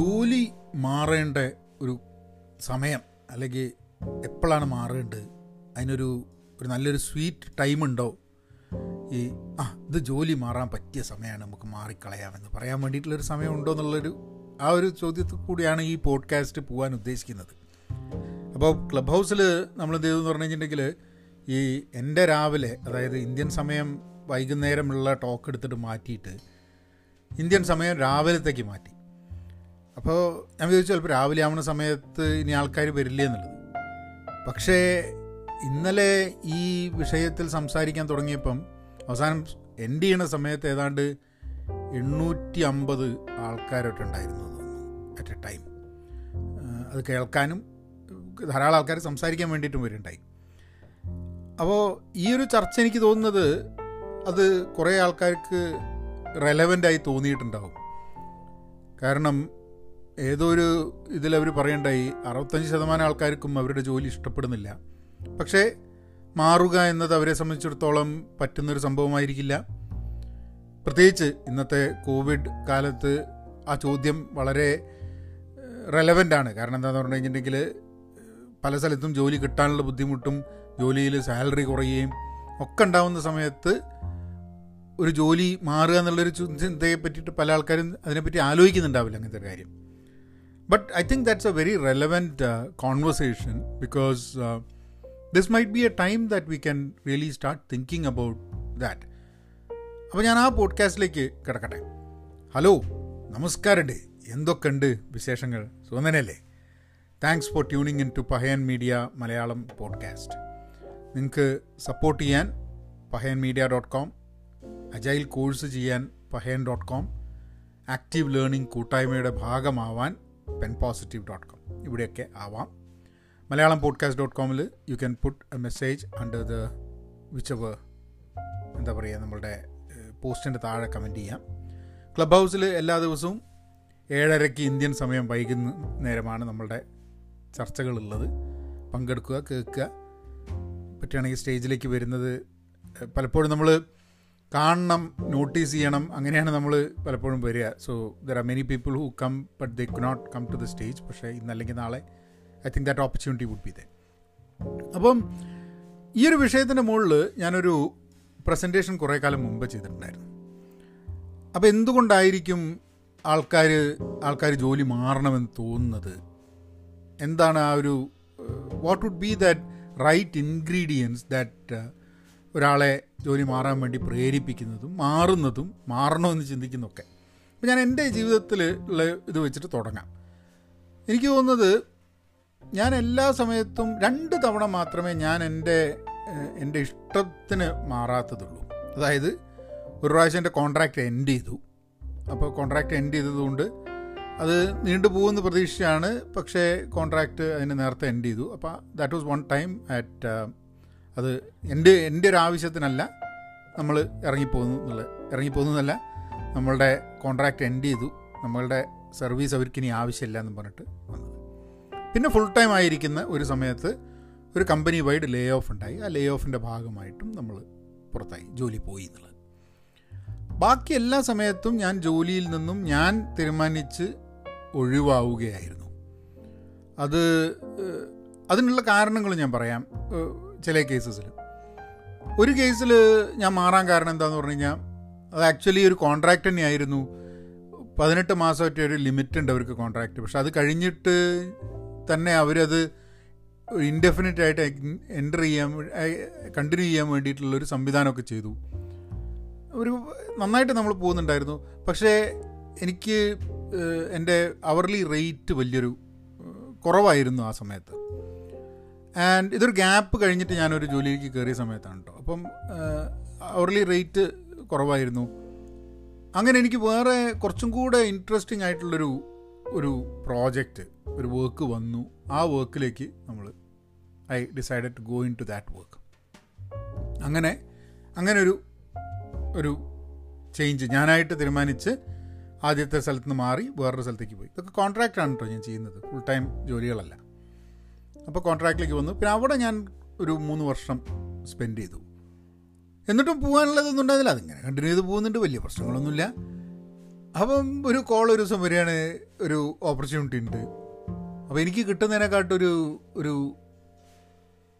ജോലി മാറേണ്ട ഒരു സമയം അല്ലെങ്കിൽ എപ്പോഴാണ് മാറേണ്ടത്? അതിനൊരു ഒരു നല്ലൊരു സ്വീറ്റ് ഉണ്ടോ? ഈ ആ ഇത് ജോലി മാറാൻ പറ്റിയ സമയമാണ് നമുക്ക് മാറിക്കളയാമെന്ന് പറയാൻ വേണ്ടിയിട്ടുള്ളൊരു സമയം ഉണ്ടോ എന്നുള്ളൊരു ആ ഒരു ചോദ്യത്തിൽ കൂടിയാണ് ഈ പോഡ്കാസ്റ്റ് പോകാൻ ഉദ്ദേശിക്കുന്നത്. അപ്പോൾ ക്ലബ് ഹൗസിൽ നമ്മൾ എന്ത് ചെയ്തെന്ന് പറഞ്ഞു കഴിഞ്ഞിട്ടുണ്ടെങ്കിൽ ഈ എന്റെ രാവിലെ അതായത് ഇന്ത്യൻ സമയം വൈകുന്നേരമുള്ള ടോക്ക് എടുത്തിട്ട് മാറ്റിയിട്ട് ഇന്ത്യൻ സമയം രാവിലത്തേക്ക് മാറ്റി. അപ്പോൾ ഞാൻ വിചാരിച്ചു ചിലപ്പോൾ രാവിലെ ആവുന്ന സമയത്ത് ഇനി ആൾക്കാർ വരില്ലേ എന്നുള്ളത്. പക്ഷേ ഇന്നലെ ഈ വിഷയത്തിൽ സംസാരിക്കാൻ തുടങ്ങിയപ്പം അവസാനം എൻഡ് ചെയ്യണ സമയത്ത് ഏതാണ്ട് എണ്ണൂറ്റി അമ്പത് ആൾക്കാരൊക്കെ ഉണ്ടായിരുന്നു അറ്റ് എ ടൈം അത് കേൾക്കാനും ധാരാളം ആൾക്കാർ സംസാരിക്കാൻ വേണ്ടിയിട്ടും വരുന്നുണ്ടായി അപ്പോൾ ഈ ഒരു ചർച്ച എനിക്ക് തോന്നുന്നത് അത് കുറേ ആൾക്കാർക്ക് റെലവന്റായി തോന്നിയിട്ടുണ്ടാവും. കാരണം ഏതോ ഒരു ഇതിലവർ പറയണ്ടായി അറുപത്തഞ്ച് ശതമാനം ആൾക്കാർക്കും അവരുടെ ജോലി ഇഷ്ടപ്പെടുന്നില്ല. പക്ഷേ മാറുക എന്നത് അവരെ സംബന്ധിച്ചിടത്തോളം പറ്റുന്നൊരു സംഭവമായിരിക്കില്ല. പ്രത്യേകിച്ച് ഇന്നത്തെ കോവിഡ് കാലത്ത് ആ ചോദ്യം വളരെ റെലവന്റ് ആണ്. കാരണം എന്താണെന്ന് പറഞ്ഞു കഴിഞ്ഞിട്ടുണ്ടെങ്കിൽ പല സ്ഥലത്തും ജോലി കിട്ടാനുള്ള ബുദ്ധിമുട്ടും ജോലിയിൽ സാലറി കുറയുകയും ഒക്കെ ഉണ്ടാവുന്ന സമയത്ത് ഒരു ജോലി മാറുക എന്നുള്ളൊരു ചിന്തയെ പറ്റിയിട്ട് പല ആൾക്കാരും അതിനെപ്പറ്റി ആലോചിക്കുന്നുണ്ടാവില്ല അങ്ങനത്തെ ഒരു കാര്യം. But I think that's a very relevant conversation because this might be a time that we can really start thinking about that അപ്പോൾ ഞാൻ ആ പോഡ്കാസ്റ്റിലേക്ക് കിടക്കട്ടെ. ഹലോ നമസ്കാരമുണ്ട് എന്തൊക്കെയുണ്ട് വിശേഷങ്ങൾ? സുഗന്ധനല്ലേ thanks for tuning in to Pahayan media Malayalam podcast നിങ്ങൾക്ക് support ചെയ്യാൻ Pahayan media dot com agile course ചെയ്യാൻ Pahayan dot com active learning കൂട്ടായ്മയുടെ ഭാഗമാവാൻ പെൻ പോസിറ്റീവ് ഡോട്ട് കോം ഇവിടെയൊക്കെ ആവാം. Malayalam podcast dot കോമിൽ you can put a message under the whichever എന്താ പറയുക നമ്മളുടെ പോസ്റ്റിന്റെ താഴെ കമന്റ് ചെയ്യാം. ക്ലബ് ഹൗസിൽ എല്ലാ ദിവസവും ഏഴരയ്ക്ക് ഇന്ത്യൻ സമയം വൈകുന്ന നേരമാണ് നമ്മളുടെ ചർച്ചകളുള്ളത്. പങ്കെടുക്കുക കേൾക്കുക. പറ്റുകയാണെങ്കിൽ സ്റ്റേജിലേക്ക് വരുന്നത് പലപ്പോഴും നമ്മൾ കാണണം നോട്ടീസ് ചെയ്യണം അങ്ങനെയാണ് നമ്മൾ പലപ്പോഴും വരിക. So there are many people who come but they could not come to the stage പക്ഷേ ഇന്നല്ലെങ്കിൽ നാളെ I think that opportunity would be there അപ്പം ഈ ഒരു വിഷയത്തിന്റെ മുകളിൽ ഞാനൊരു പ്രസന്റേഷൻ കുറേ കാലം മുമ്പ് ചെയ്തിട്ടുണ്ടായിരുന്നു. അപ്പോൾ എന്തുകൊണ്ടായിരിക്കും ആൾക്കാർ ആൾക്കാർ ജോലി മാറണമെന്ന് തോന്നുന്നത്? എന്താണ് ആ ഒരു what would be that right ingredients that ഒരാളെ ജോലി മാറാൻ വേണ്ടി പ്രേരിപ്പിക്കുന്നതും മാറുന്നതും മാറണമെന്ന് ചിന്തിക്കുന്നതൊക്കെ. അപ്പം ഞാൻ എന്റെ ജീവിതത്തിൽ ഉള്ള ഇത് വെച്ചിട്ട് തുടങ്ങാം. എനിക്ക് തോന്നുന്നത് ഞാൻ എല്ലാ സമയത്തും രണ്ട് തവണ മാത്രമേ ഞാൻ എന്റെ എന്റെ ഇഷ്ടത്തിന് മാറാത്തതുള്ളൂ. അതായത് ഒരു പ്രാവശ്യം എന്റെ കോൺട്രാക്റ്റ് എൻഡ് ചെയ്തു. അപ്പോൾ കോൺട്രാക്റ്റ് എൻഡ് ചെയ്തതുകൊണ്ട് അത് നീണ്ടു പോകുമെന്ന് പ്രതീക്ഷയാണ് പക്ഷേ കോൺട്രാക്റ്റ് അതിന് നേരത്തെ എൻഡ് ചെയ്തു. അപ്പോൾ that was one time at അത് എന്റെ എന്റെ ഒരു ആവശ്യത്തിനല്ല നമ്മൾ ഇറങ്ങിപ്പോകുന്നു എന്നുള്ളത് ഇറങ്ങിപ്പോകുന്നതല്ല നമ്മളുടെ കോൺട്രാക്റ്റ് എൻഡ് ചെയ്തു നമ്മളുടെ സർവീസ് അവർക്കിനി ആവശ്യമില്ല എന്ന് പറഞ്ഞിട്ട് വന്നത്. പിന്നെ ഫുൾ ടൈം ആയിരിക്കുന്ന ഒരു സമയത്ത് ഒരു കമ്പനി വൈഡ് ലേ ഓഫ് ഉണ്ടായി. ആ ലേ ഓഫിന്റെ ഭാഗമായിട്ടും നമ്മൾ പുറത്തായി ജോലി പോയി എന്നുള്ളത്. ബാക്കി എല്ലാ സമയത്തും ഞാൻ ജോലിയിൽ നിന്നും ഞാൻ തീരുമാനിച്ച് ഒഴിവാവുകയായിരുന്നു. അത് അതിനുള്ള കാരണങ്ങൾ ഞാൻ പറയാം. ചില കേസസിൽ ഒരു കേസിൽ ഞാൻ മാറാൻ കാരണം എന്താന്ന് പറഞ്ഞു കഴിഞ്ഞാൽ അത് ആക്ച്വലി ഒരു കോൺട്രാക്റ്റ് തന്നെയായിരുന്നു. പതിനെട്ട് മാസമായിട്ട് ഒരു ലിമിറ്റ് ഉണ്ട് അവർക്ക് കോൺട്രാക്റ്റ് പക്ഷെ അത് കഴിഞ്ഞിട്ട് തന്നെ അവരത് ഇൻഡെഫിനറ്റ് ആയിട്ട് എന്റർ ചെയ്യാൻ കണ്ടിന്യൂ ചെയ്യാൻ വേണ്ടിയിട്ടുള്ളൊരു സംവിധാനമൊക്കെ ചെയ്തു. ഒരു നന്നായിട്ട് നമ്മൾ പോകുന്നുണ്ടായിരുന്നു. പക്ഷേ എനിക്ക് എന്റെ അവർലി റേറ്റ് വലിയൊരു കുറവായിരുന്നു ആ സമയത്ത്. ആൻഡ് ഇതൊരു ഗ്യാപ്പ് കഴിഞ്ഞിട്ട് ഞാനൊരു ജോലിയിലേക്ക് കയറിയ സമയത്താണ് കേട്ടോ അപ്പം അവർലി റേറ്റ് കുറവായിരുന്നു. അങ്ങനെ എനിക്ക് വേറെ കുറച്ചും കൂടെ ഇൻട്രസ്റ്റിംഗ് ആയിട്ടുള്ളൊരു ഒരു പ്രോജക്റ്റ് ഒരു വർക്ക് വന്നു. ആ വർക്കിലേക്ക് നമ്മൾ I decided to go into that work അങ്ങനെ അങ്ങനെ ഒരു ഒരു ചേഞ്ച് ഞാനായിട്ട് തീരുമാനിച്ച് ആദ്യത്തെ സ്ഥലത്ത് നിന്ന് മാറി വേറൊരു സ്ഥലത്തേക്ക് പോയി. ഇതൊക്കെ കോൺട്രാക്റ്റാണ് കേട്ടോ ഞാൻ ചെയ്യുന്നത്. ഫുൾ ടൈം ജോലികളല്ല. അപ്പോൾ കോൺട്രാക്റ്റിലേക്ക് വന്നു. പിന്നെ അവിടെ ഞാൻ ഒരു മൂന്ന് വർഷം സ്പെൻഡ് ചെയ്തു. എന്നിട്ടും പോകാനുള്ളതൊന്നും ഉണ്ടായിരുന്നില്ല. അതിങ്ങനെ കണ്ടിന്യൂ ചെയ്ത് പോകുന്നുണ്ട്. വലിയ പ്രശ്നങ്ങളൊന്നുമില്ല. അപ്പം ഒരു കോൾ ഒരു ദിവസം വരികയാണ്. ഒരു ഓപ്പർച്യൂണിറ്റി ഉണ്ട്. അപ്പോൾ എനിക്ക് കിട്ടുന്നതിനെക്കാട്ടൊരു ഒരു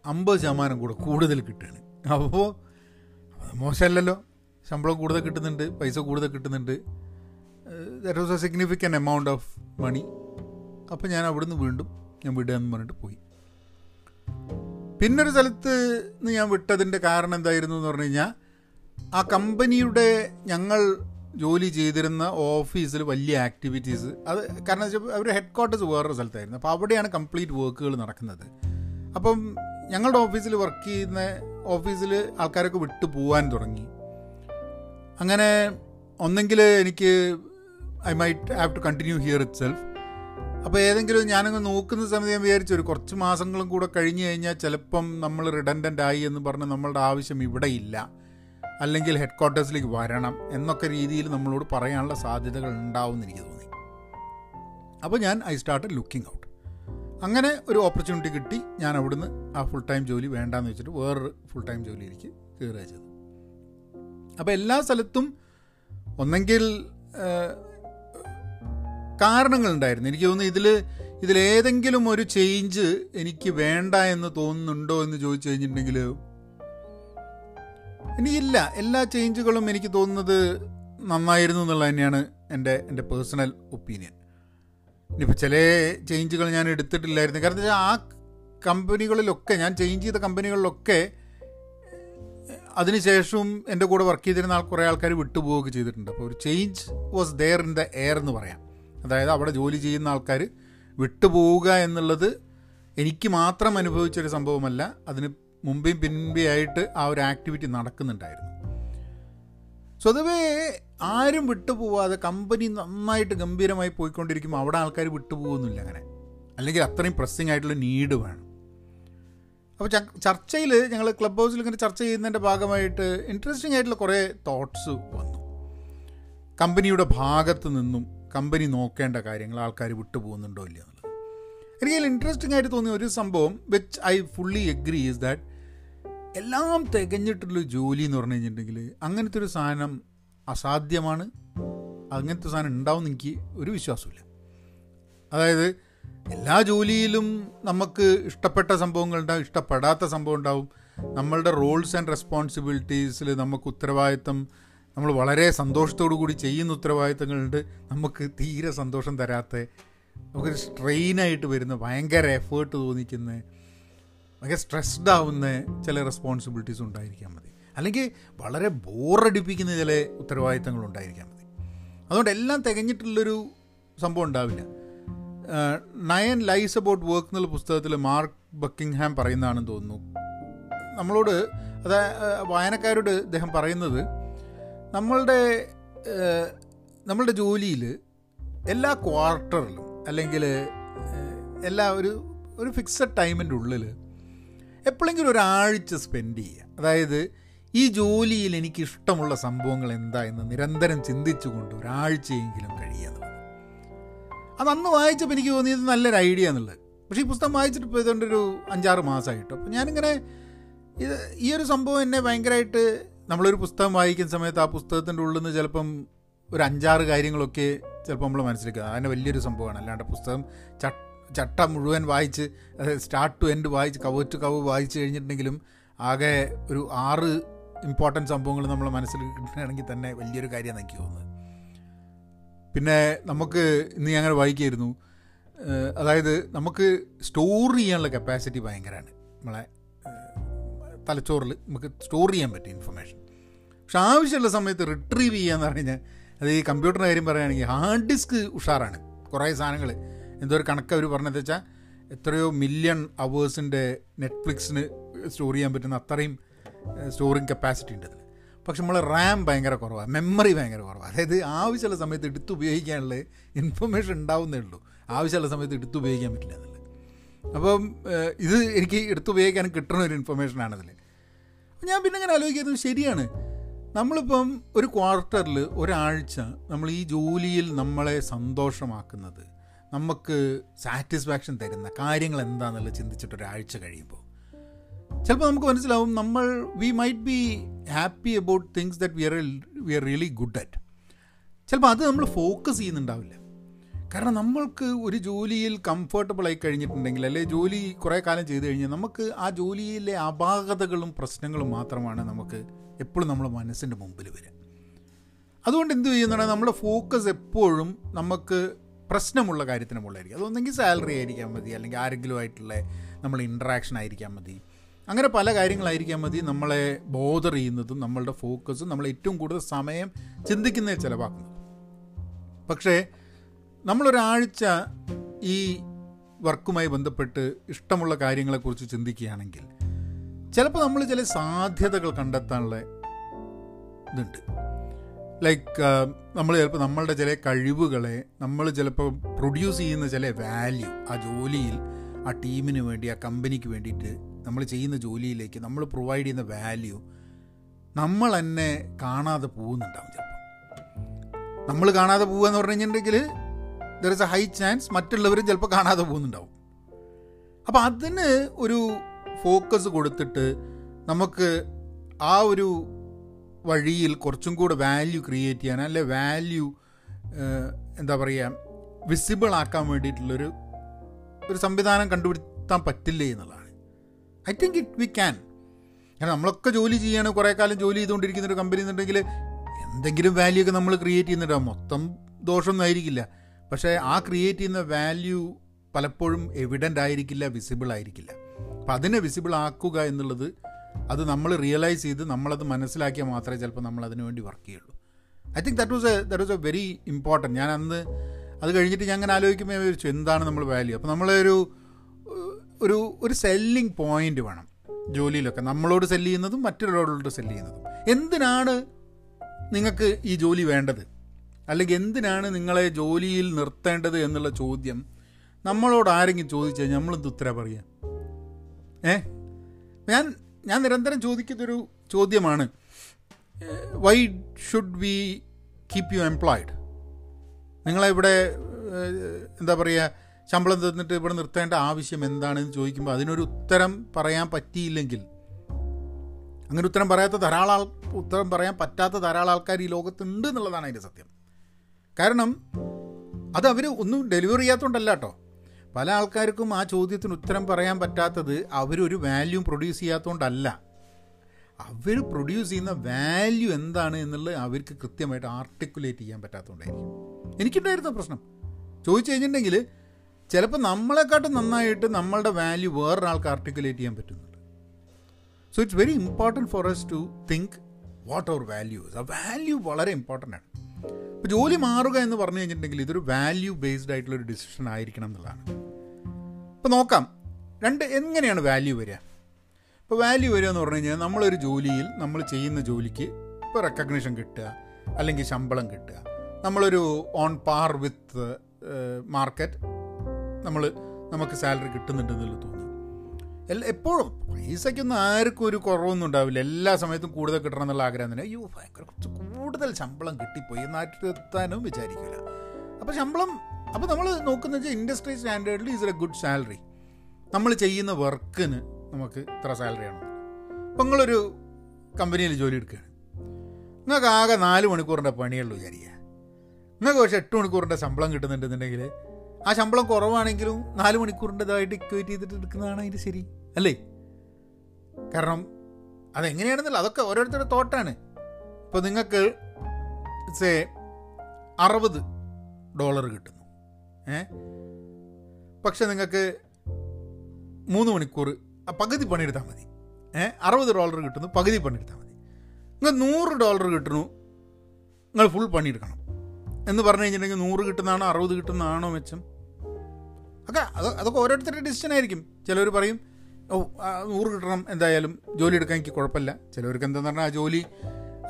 അമ്പത് ശതമാനം കൂടെ കൂടുതൽ കിട്ടുകയാണ്. അപ്പോൾ മോശമല്ലല്ലോ. ശമ്പളം കൂടുതൽ കിട്ടുന്നുണ്ട്. പൈസ കൂടുതൽ കിട്ടുന്നുണ്ട്. That was a significant amount of money അപ്പോൾ ഞാൻ അവിടുന്ന് വീണ്ടും ഞാൻ വിടുക എന്ന് പറഞ്ഞിട്ട് പോയി. പിന്നൊരു സ്ഥലത്ത് നിന്ന് ഞാൻ വിട്ടതിന്റെ കാരണം എന്തായിരുന്നു എന്ന് പറഞ്ഞു കഴിഞ്ഞാൽ ആ കമ്പനിയുടെ ഞങ്ങൾ ജോലി ചെയ്തിരുന്ന ഓഫീസിൽ വലിയ ആക്ടിവിറ്റീസ് അത് കാരണം വെച്ചാൽ അവർ ഹെഡ് ക്വാർട്ടേഴ്സ് വേറൊരു സ്ഥലത്തായിരുന്നു. അപ്പോൾ അവിടെയാണ് കംപ്ലീറ്റ് വർക്കുകൾ നടക്കുന്നത്. അപ്പം ഞങ്ങളുടെ ഓഫീസിൽ വർക്ക് ചെയ്യുന്ന ഓഫീസിൽ ആൾക്കാരൊക്കെ വിട്ടു പോകാൻ തുടങ്ങി. അങ്ങനെ ഒന്നെങ്കിൽ എനിക്ക് I might have to continue here itself അപ്പോൾ ഏതെങ്കിലും ഞാനങ്ങ് നോക്കുന്ന സമയത്ത് ഞാൻ വിചാരിച്ചു ഒരു കുറച്ച് മാസങ്ങളും കൂടെ കഴിഞ്ഞ് കഴിഞ്ഞാൽ ചിലപ്പം നമ്മൾ റിഡൻഡന്റ് ആയി എന്ന് പറഞ്ഞ് നമ്മളുടെ ആവശ്യം ഇവിടെ ഇല്ല. അല്ലെങ്കിൽ ഹെഡ് ക്വാർട്ടേഴ്സിലേക്ക് വരണം എന്നൊക്കെ രീതിയിൽ നമ്മളോട് പറയാനുള്ള സാധ്യതകൾ ഉണ്ടാവുമെന്ന് എനിക്ക് തോന്നി. അപ്പോൾ ഞാൻ ഐ സ്റ്റാർട്ട് ലുക്കിംഗ് ഔട്ട് അങ്ങനെ ഒരു ഓപ്പർച്യൂണിറ്റി കിട്ടി. ഞാൻ അവിടുന്ന് ആ ഫുൾ ടൈം ജോലി വേണ്ടാന്ന് വെച്ചിട്ട് വേറൊരു ഫുൾ ടൈം ജോലിയിലേക്ക് കയറുക ചെയ്തു അപ്പോൾ എല്ലാ സ്ഥലത്തും ഒന്നെങ്കിൽ കാരണങ്ങളുണ്ടായിരുന്നു. എനിക്ക് തോന്നുന്നു ഇതിൽ ഇതിലേതെങ്കിലും ഒരു ചേഞ്ച് എനിക്ക് വേണ്ട എന്ന് തോന്നുന്നുണ്ടോ എന്ന് ചോദിച്ചു കഴിഞ്ഞിട്ടുണ്ടെങ്കിൽ എനിക്കില്ല. എല്ലാ ചേഞ്ചുകളും എനിക്ക് തോന്നുന്നത് നന്നായിരുന്നു എന്നുള്ളത് തന്നെയാണ് എന്റെ എന്റെ പേഴ്സണൽ ഒപ്പീനിയൻ ഇനിയിപ്പോൾ ചില ചേഞ്ചുകൾ ഞാൻ എടുത്തിട്ടില്ലായിരുന്നു. കാരണം വെച്ചാൽ ആ കമ്പനികളിലൊക്കെ ഞാൻ ചേഞ്ച് ചെയ്ത കമ്പനികളിലൊക്കെ അതിനുശേഷവും എന്റെ കൂടെ വർക്ക് ചെയ്തിരുന്ന ആൾ കുറേ ആൾക്കാർ വിട്ടുപോവുകയൊക്കെ ചെയ്തിട്ടുണ്ട്. അപ്പോൾ ഒരു change was there in the air എന്ന് പറയാം. അതായത് അവിടെ ജോലി ചെയ്യുന്ന ആൾക്കാർ വിട്ടുപോവുക എന്നുള്ളത് എനിക്ക് മാത്രം അനുഭവിച്ചൊരു സംഭവമല്ല. അതിന് മുമ്പേയും പിൻപേ ആയിട്ട് ആ ഒരു ആക്ടിവിറ്റി നടക്കുന്നുണ്ടായിരുന്നു. സ്വതവേ ആരും വിട്ടുപോവാതെ കമ്പനി നന്നായിട്ട് ഗംഭീരമായി പോയിക്കൊണ്ടിരിക്കുമ്പോൾ അവിടെ ആൾക്കാർ വിട്ടുപോകുന്നില്ല അങ്ങനെ. അല്ലെങ്കിൽ അത്രയും പ്രസ്സിങ് ആയിട്ടുള്ള നീഡ് വേണം. അപ്പോൾ ചർച്ചയിൽ ഞങ്ങൾ ക്ലബ് ഹൗസിൽ ഇങ്ങനെ ചർച്ച ചെയ്യുന്നതിന്റെ ഭാഗമായിട്ട് ഇൻട്രസ്റ്റിംഗ് ആയിട്ടുള്ള കുറേ തോട്ട്സ് വന്നു. കമ്പനിയുടെ ഭാഗത്ത് നിന്നും കമ്പനി നോക്കേണ്ട കാര്യങ്ങൾ ആൾക്കാർ വിട്ടുപോകുന്നുണ്ടോ ഇല്ല എന്നുള്ളത്. എനിക്ക് അതിൽ ഇൻട്രസ്റ്റിംഗ് ആയിട്ട് തോന്നിയ ഒരു സംഭവം which I fully agree is that എല്ലാം തികഞ്ഞിട്ടുള്ള ജോലി എന്ന് പറഞ്ഞു കഴിഞ്ഞിട്ടുണ്ടെങ്കിൽ അങ്ങനത്തെ ഒരു സാധനം അസാധ്യമാണ്. അങ്ങനത്തെ സാധനം ഉണ്ടാവും എനിക്ക് ഒരു വിശ്വാസമില്ല അതായത് എല്ലാ ജോലിയിലും നമുക്ക് ഇഷ്ടപ്പെട്ട സംഭവങ്ങൾ ഉണ്ടാവും ഇഷ്ടപ്പെടാത്ത സംഭവം ഉണ്ടാവും. നമ്മളുടെ റോൾസ് ആൻഡ് റെസ്പോൺസിബിലിറ്റീസിൽ നമുക്ക് ഉത്തരവാദിത്തം നമ്മൾ വളരെ സന്തോഷത്തോടു കൂടി ചെയ്യുന്ന ഉത്തരവാദിത്തങ്ങളുണ്ട്. നമുക്ക് തീരെ സന്തോഷം തരാത്ത നമുക്കൊരു സ്ട്രെയിനായിട്ട് വരുന്ന ഭയങ്കര എഫേർട്ട് തോന്നിക്കുന്ന ഭയങ്കര സ്ട്രെസ്ഡ് ആവുന്ന ചില റെസ്പോൺസിബിലിറ്റീസ് ഉണ്ടായിരിക്കാൻ മതി. അല്ലെങ്കിൽ വളരെ ബോറടിപ്പിക്കുന്ന ചില ഉത്തരവാദിത്തങ്ങൾ ഉണ്ടായിരിക്കാൻ മതി. അതുകൊണ്ട് എല്ലാം തികഞ്ഞിട്ടുള്ളൊരു സംഭവം ഉണ്ടാവില്ല. നയൻ ലൈസ് അബൌട്ട് വർക്ക് എന്നുള്ള പുസ്തകത്തിൽ മാർക്ക് ബക്കിംഗ്ഹാം പറയുന്നതാണെന്ന് തോന്നുന്നു. നമ്മളോട് അത് വായനക്കാരോട് ഇദ്ദേഹം പറയുന്നത് നമ്മളുടെ നമ്മളുടെ ജോലിയിൽ എല്ലാ ക്വാർട്ടറിലും അല്ലെങ്കിൽ എല്ലാ ഒരു ഒരു ഫിക്സഡ് ടൈമിന്റെ ഉള്ളിൽ എപ്പോഴെങ്കിലും ഒരാഴ്ച സ്പെൻഡ് ചെയ്യുക. അതായത് ഈ ജോലിയിൽ എനിക്ക് ഇഷ്ടമുള്ള സംഭവങ്ങൾ എന്താ എന്ന് നിരന്തരം ചിന്തിച്ചുകൊണ്ട് ഒരാഴ്ചയെങ്കിലും കഴിയുക അത് അന്ന് വായിച്ചപ്പോൾ എനിക്ക് തോന്നിയത് നല്ലൊരു ഐഡിയ എന്നുള്ളത്. പക്ഷേ ഈ പുസ്തകം വായിച്ചിട്ട് ഇപ്പോൾ ഇതുകൊണ്ടൊരു അഞ്ചാറ് മാസമായിട്ട്. അപ്പോൾ ഞാനിങ്ങനെ ഇത് ഈ ഒരു സംഭവം എന്നെ ഭയങ്കരമായിട്ട് നമ്മളൊരു പുസ്തകം വായിക്കുന്ന സമയത്ത് ആ പുസ്തകത്തിന്റെ ഉള്ളിൽ നിന്ന് ചിലപ്പം ഒരു അഞ്ചാറ് കാര്യങ്ങളൊക്കെ ചിലപ്പോൾ നമ്മൾ മനസ്സിലാക്കുക അതിന് വലിയൊരു സംഭവമാണ്. അല്ലാണ്ട് പുസ്തകം ചട്ട മുഴുവൻ വായിച്ച് സ്റ്റാർട്ട് ടു എൻഡ് വായിച്ച് കവ് ടു കവ് വായിച്ച് കഴിഞ്ഞിട്ടുണ്ടെങ്കിലും ആകെ ഒരു ആറ് ഇമ്പോർട്ടന്റ് സംഭവങ്ങൾ നമ്മൾ മനസ്സിൽ കിട്ടുകയാണെങ്കിൽ തന്നെ വലിയൊരു കാര്യം എനിക്ക് തോന്നുന്നത്. പിന്നെ നമുക്ക് ഇന്ന് ഞങ്ങൾ വായിക്കായിരുന്നു അതായത് നമുക്ക് സ്റ്റോർ ചെയ്യാനുള്ള കപ്പാസിറ്റി ഭയങ്കരമാണ്. നമ്മളെ തലച്ചോറിൽ നമുക്ക് സ്റ്റോർ ചെയ്യാൻ പറ്റും ഇൻഫർമേഷൻ പക്ഷെ ആവശ്യമുള്ള സമയത്ത് റിട്രീവ് ചെയ്യാന്ന് കഴിഞ്ഞാൽ അത് ഈ കമ്പ്യൂട്ടറിന്റെ കാര്യം പറയുകയാണെങ്കിൽ ഹാർഡ് ഡിസ്ക് ഉഷാറാണ്. കുറേ സാധനങ്ങൾ എന്തോ ഒരു കണക്ക് അവർ പറഞ്ഞത് വെച്ചാൽ എത്രയോ മില്യൺ അവേഴ്സിന്റെ നെറ്റ്ഫ്ലിക്സിന് സ്റ്റോർ ചെയ്യാൻ പറ്റുന്ന അത്രയും സ്റ്റോറിങ് കപ്പാസിറ്റി ഉണ്ട് അതിൽ പക്ഷെ നമ്മൾ റാം ഭയങ്കര കുറവാണ് മെമ്മറി ഭയങ്കര കുറവാണ് അതായത് ആവശ്യമുള്ള സമയത്ത് എടുത്ത് ഉപയോഗിക്കാനുള്ള ഇൻഫർമേഷൻ ഉണ്ടാവുന്നേ ഉള്ളൂ. ആവശ്യമുള്ള സമയത്ത് എടുത്ത് ഉപയോഗിക്കാൻ പറ്റില്ല എന്നുള്ളത് അപ്പം ഇത് എനിക്ക് എടുത്ത് ഉപയോഗിക്കാൻ കിട്ടുന്ന ഒരു ഇൻഫർമേഷനാണതിൽ ഞാൻ പിന്നെ അങ്ങനെ ആലോചിക്കുന്നത് ശരിയാണ്. നമ്മളിപ്പം ഒരു ക്വാർട്ടറിൽ ഒരാഴ്ച നമ്മൾ ഈ ജോലിയിൽ നമ്മളെ സന്തോഷമാക്കുന്നത് നമുക്ക് സാറ്റിസ്ഫാക്ഷൻ തരുന്ന കാര്യങ്ങൾ എന്താണെന്നുള്ളത് ചിന്തിച്ചിട്ട് ഒരാഴ്ച കഴിയുമ്പോൾ. ചിലപ്പോൾ നമുക്ക് മനസ്സിലാവും നമ്മൾ we might be happy about things that we are we are really good at ചിലപ്പോൾ അത് നമ്മൾ ഫോക്കസ് ചെയ്യുന്നുണ്ടാവില്ല. കാരണം നമ്മൾക്ക് ഒരു ജോലിയിൽ കംഫർട്ടബിൾ ആയി കഴിഞ്ഞിട്ടുണ്ടെങ്കിൽ അല്ലെ ജോലി കുറേ കാലം ചെയ്തു കഴിഞ്ഞാൽ നമുക്ക് ആ ജോലിയിലെ അപാകതകളും പ്രശ്നങ്ങളും മാത്രമാണ് നമുക്ക് എപ്പോഴും നമ്മുടെ മനസ്സിന്റെ മുമ്പിൽ വരിക. അതുകൊണ്ട് എന്ത് ചെയ്യുന്നുണ്ടെങ്കിൽ നമ്മുടെ ഫോക്കസ് എപ്പോഴും നമുക്ക് പ്രശ്നമുള്ള കാര്യത്തിന് മുകളിലായിരിക്കും. അതൊന്നെങ്കിൽ സാലറി ആയിരിക്കാൻ മതി അല്ലെങ്കിൽ ആരെങ്കിലും ആയിട്ടുള്ള നമ്മൾ ഇൻട്രാക്ഷൻ ആയിരിക്കാൻ മതി. അങ്ങനെ പല കാര്യങ്ങളായിരിക്കാൻ മതി. നമ്മളെ ബോധർ ചെയ്യുന്നതും നമ്മളുടെ ഫോക്കസും നമ്മൾ ഏറ്റവും കൂടുതൽ സമയം ചിന്തിക്കുന്നതിൽ ചിലവാക്കുന്നത്. പക്ഷേ നമ്മളൊരാഴ്ച ഈ വർക്കുമായി ബന്ധപ്പെട്ട് ഇഷ്ടമുള്ള കാര്യങ്ങളെക്കുറിച്ച് ചിന്തിക്കുകയാണെങ്കിൽ ചിലപ്പോൾ നമ്മൾ ചില സാധ്യതകൾ കണ്ടെത്താനുള്ള ഇതുണ്ട്. ലൈക്ക് നമ്മൾ ചിലപ്പോൾ നമ്മളുടെ ചില കഴിവുകളെ നമ്മൾ ചിലപ്പോൾ പ്രൊഡ്യൂസ് ചെയ്യുന്ന ചില വാല്യൂ ആ ജോലിയിൽ ആ ടീമിന് വേണ്ടി ആ കമ്പനിക്ക് വേണ്ടിയിട്ട് നമ്മൾ ചെയ്യുന്ന ജോലിയിലേക്ക് നമ്മൾ പ്രൊവൈഡ് ചെയ്യുന്ന വാല്യൂ നമ്മൾ തന്നെ കാണാതെ പോകുന്നുണ്ടാവും ചിലപ്പോൾ. നമ്മൾ കാണാതെ പോകുക എന്ന് പറഞ്ഞു കഴിഞ്ഞിട്ടുണ്ടെങ്കിൽ there is a high chance മറ്റുള്ളവരും ചിലപ്പോൾ കാണാതെ പോകുന്നുണ്ടാവും. അപ്പോൾ അതിന് ഒരു ഫോക്കസ് കൊടുത്തിട്ട് നമുക്ക് ആ ഒരു വഴിയിൽ കുറച്ചും കൂടെ വാല്യൂ ക്രിയേറ്റ് ചെയ്യാൻ അല്ലെ വാല്യൂ എന്താ പറയുക വിസിബിൾ ആക്കാൻ വേണ്ടിയിട്ടുള്ളൊരു ഒരു സംവിധാനം കണ്ടുപിടുത്താൻ പറ്റില്ലേ എന്നുള്ളതാണ്. I think it we can കാരണം നമ്മളൊക്കെ ജോലി ചെയ്യാണ് കുറേ കാലം ജോലി ചെയ്തുകൊണ്ടിരിക്കുന്ന ഒരു കമ്പനി എന്നുണ്ടെങ്കിൽ എന്തെങ്കിലും വാല്യൂ ഒക്കെ നമ്മൾ ക്രിയേറ്റ് ചെയ്യുന്നുണ്ടാവും. മൊത്തം ദോഷമൊന്നും ആയിരിക്കില്ല. പക്ഷേ ആ ക്രിയേറ്റ് ചെയ്യുന്ന വാല്യൂ പലപ്പോഴും എവിഡന്റ് ആയിരിക്കില്ല വിസിബിൾ ആയിരിക്കില്ല. അപ്പം അതിനെ വിസിബിൾ ആക്കുക എന്നുള്ളത് അത് നമ്മൾ റിയലൈസ് ചെയ്ത് നമ്മളത് മനസ്സിലാക്കിയാൽ മാത്രമേ ചിലപ്പോൾ നമ്മൾ അതിനു വേണ്ടി വർക്ക് ചെയ്യുള്ളൂ. I think that was a that was a very important ഞാൻ അന്ന് അത് കഴിഞ്ഞിട്ട് ഞാൻ അങ്ങനെ ആലോചിക്കുമ്പോൾ വിചാരിച്ചു എന്താണ് നമ്മൾ വാല്യൂ അപ്പോൾ നമ്മളൊരു ഒരു ഒരു സെല്ലിംഗ് പോയിന്റ് വേണം ജോലിയിലൊക്കെ. നമ്മളോട് സെല്ല് ചെയ്യുന്നതും മറ്റൊരാളോട് സെല്ല് ചെയ്യുന്നതും. എന്തിനാണ് നിങ്ങൾക്ക് ഈ ജോലി വേണ്ടത്? അല്ലെങ്കിൽ എന്തിനാണ് നിങ്ങളെ ജോലിയിൽ നിർത്തേണ്ടത് എന്നുള്ള ചോദ്യം നമ്മളോട് ആരെങ്കിലും ചോദിച്ചാൽ നമ്മളെന്ത് ഉത്തരം പറയാം? ഏ? ഞാൻ ഞാൻ നിരന്തരം ചോദിക്കുന്നൊരു ചോദ്യമാണ്. Why should we keep you employed നിങ്ങളെ ഇവിടെ എന്താ പറയുക ശമ്പളം തന്നിട്ട് ഇവിടെ നിർത്തേണ്ട ആവശ്യം എന്താണെന്ന് ചോദിക്കുമ്പോൾ അതിനൊരു ഉത്തരം പറയാൻ പറ്റിയില്ലെങ്കിൽ അങ്ങനെ ഉത്തരം പറയാത്ത ധാരാളം ഉത്തരം പറയാൻ പറ്റാത്ത ധാരാളം ആൾക്കാർ ഈ ലോകത്തുണ്ട് എന്നുള്ളതാണ് അതിന്റെ സത്യം. കാരണം അത് അവർ ഒന്നും ഡെലിവറി ചെയ്യാത്തതുകൊണ്ടല്ല കേട്ടോ പല ആൾക്കാർക്കും ആ ചോദ്യത്തിന് ഉത്തരം പറയാൻ പറ്റാത്തത് അവരൊരു വാല്യൂ പ്രൊഡ്യൂസ് ചെയ്യാത്തതുകൊണ്ടല്ല അവർ പ്രൊഡ്യൂസ് ചെയ്യുന്ന വാല്യൂ എന്താണ് എന്നുള്ളത് അവർക്ക് കൃത്യമായിട്ട് ആർട്ടിക്കുലേറ്റ് ചെയ്യാൻ പറ്റാത്തതുകൊണ്ടായിരിക്കും എനിക്കുണ്ടായിരുന്ന പ്രശ്നം. ചോദിച്ചു കഴിഞ്ഞിട്ടുണ്ടെങ്കിൽ ചിലപ്പോൾ നമ്മളെക്കാട്ടും നന്നായിട്ട് നമ്മളുടെ വാല്യൂ വേറൊരാൾക്ക് ആർട്ടിക്കുലേറ്റ് ചെയ്യാൻ പറ്റുന്നുണ്ട്. So it's very important for us to think what our values ആ വാല്യൂ വളരെ ഇമ്പോർട്ടന്റ് ആണ്. ഇപ്പോൾ ജോലി മാറുക എന്ന് പറഞ്ഞു കഴിഞ്ഞിട്ടുണ്ടെങ്കിൽ ഇതൊരു വാല്യൂ ബേസ്ഡ് ആയിട്ടുള്ളൊരു ഡിസിഷൻ ആയിരിക്കണം എന്നുള്ളതാണ്. ഇപ്പോൾ നോക്കാം. രണ്ട് എങ്ങനെയാണ് വാല്യൂ വരിക? ഇപ്പോൾ വാല്യൂ വരിക എന്ന് പറഞ്ഞു കഴിഞ്ഞാൽ നമ്മളൊരു ജോലിയിൽ നമ്മൾ ചെയ്യുന്ന ജോലിക്ക് ഇപ്പോൾ റെക്കഗ്നിഷൻ കിട്ടുക അല്ലെങ്കിൽ ശമ്പളം കിട്ടുക. നമ്മളൊരു ഓൺ പാർ വിത്ത് മാർക്കറ്റ് നമ്മൾ നമുക്ക് സാലറി കിട്ടുന്നുണ്ടെന്നുള്ള തോന്നുന്നു എപ്പോഴും പൈസയ്ക്കൊന്നും ആർക്കും ഒരു കുറവൊന്നും ഉണ്ടാവില്ല. എല്ലാ സമയത്തും കൂടുതൽ കിട്ടണം എന്നുള്ള ആഗ്രഹം തന്നെ. അയ്യോ ഭയങ്കര കുറച്ച് കൂടുതൽ ശമ്പളം കിട്ടിപ്പോയി നാട്ടിലെത്താനും വിചാരിക്കില്ല അപ്പോൾ ശമ്പളം അപ്പോൾ നമ്മൾ നോക്കുന്ന വെച്ചാൽ ഇൻഡസ്ട്രി സ്റ്റാൻഡേർഡിൽ ഈസ് എ ഗുഡ് സാലറി നമ്മൾ ചെയ്യുന്ന വർക്കിന് നമുക്ക് ഇത്ര സാലറി ആണ്. അപ്പം നിങ്ങളൊരു കമ്പനിയിൽ ജോലി എടുക്കുകയാണ്. നിങ്ങൾക്ക് ആകെ നാല് മണിക്കൂറിന്റെ പണിയുള്ളൂ വിചാരിക്കുക. നിങ്ങൾക്ക് പക്ഷേ എട്ട് മണിക്കൂറിന്റെ ശമ്പളം കിട്ടുന്നുണ്ടെന്നുണ്ടെങ്കിൽ ആ ശമ്പളം കുറവാണെങ്കിലും നാല് മണിക്കൂറിന്റെതായിട്ട് ഇക്വേറ്റ് ചെയ്തിട്ട് എടുക്കുന്നതാണ് അതിന്റെ ശരി. അല്ലേ? കാരണം അതെങ്ങനെയാണെന്നല്ല അതൊക്കെ ഓരോരുത്തരുടെ തോട്ടാണ്. ഇപ്പോൾ നിങ്ങൾക്ക് സേ അറുപത് ഡോളർ കിട്ടുന്നു. ഏ? പക്ഷെ നിങ്ങൾക്ക് മൂന്ന് മണിക്കൂർ പകുതി പണിയെടുത്താൽ മതി. ഏ? അറുപത് ഡോളർ കിട്ടുന്നു പകുതി പണിയെടുത്താൽ മതി. നിങ്ങൾ നൂറ് ഡോളർ കിട്ടുന്നു നിങ്ങൾ ഫുൾ പണിയെടുക്കണം. എന്ന് പറഞ്ഞു കഴിഞ്ഞിട്ടുണ്ടെങ്കിൽ നൂറ് കിട്ടുന്നതാണോ അറുപത് കിട്ടുന്നതാണോ മെച്ചം? ഒക്കെ അത് അതൊക്കെ ഓരോരുത്തരുടെ ഡിസിഷൻ ആയിരിക്കും. ചിലവർ പറയും ഓ നൂറ് കിട്ടണം എന്തായാലും. ജോലി എടുക്കാൻ എനിക്ക് കുഴപ്പമില്ല. ചിലവർക്ക് എന്താന്ന് പറഞ്ഞാൽ ആ ജോലി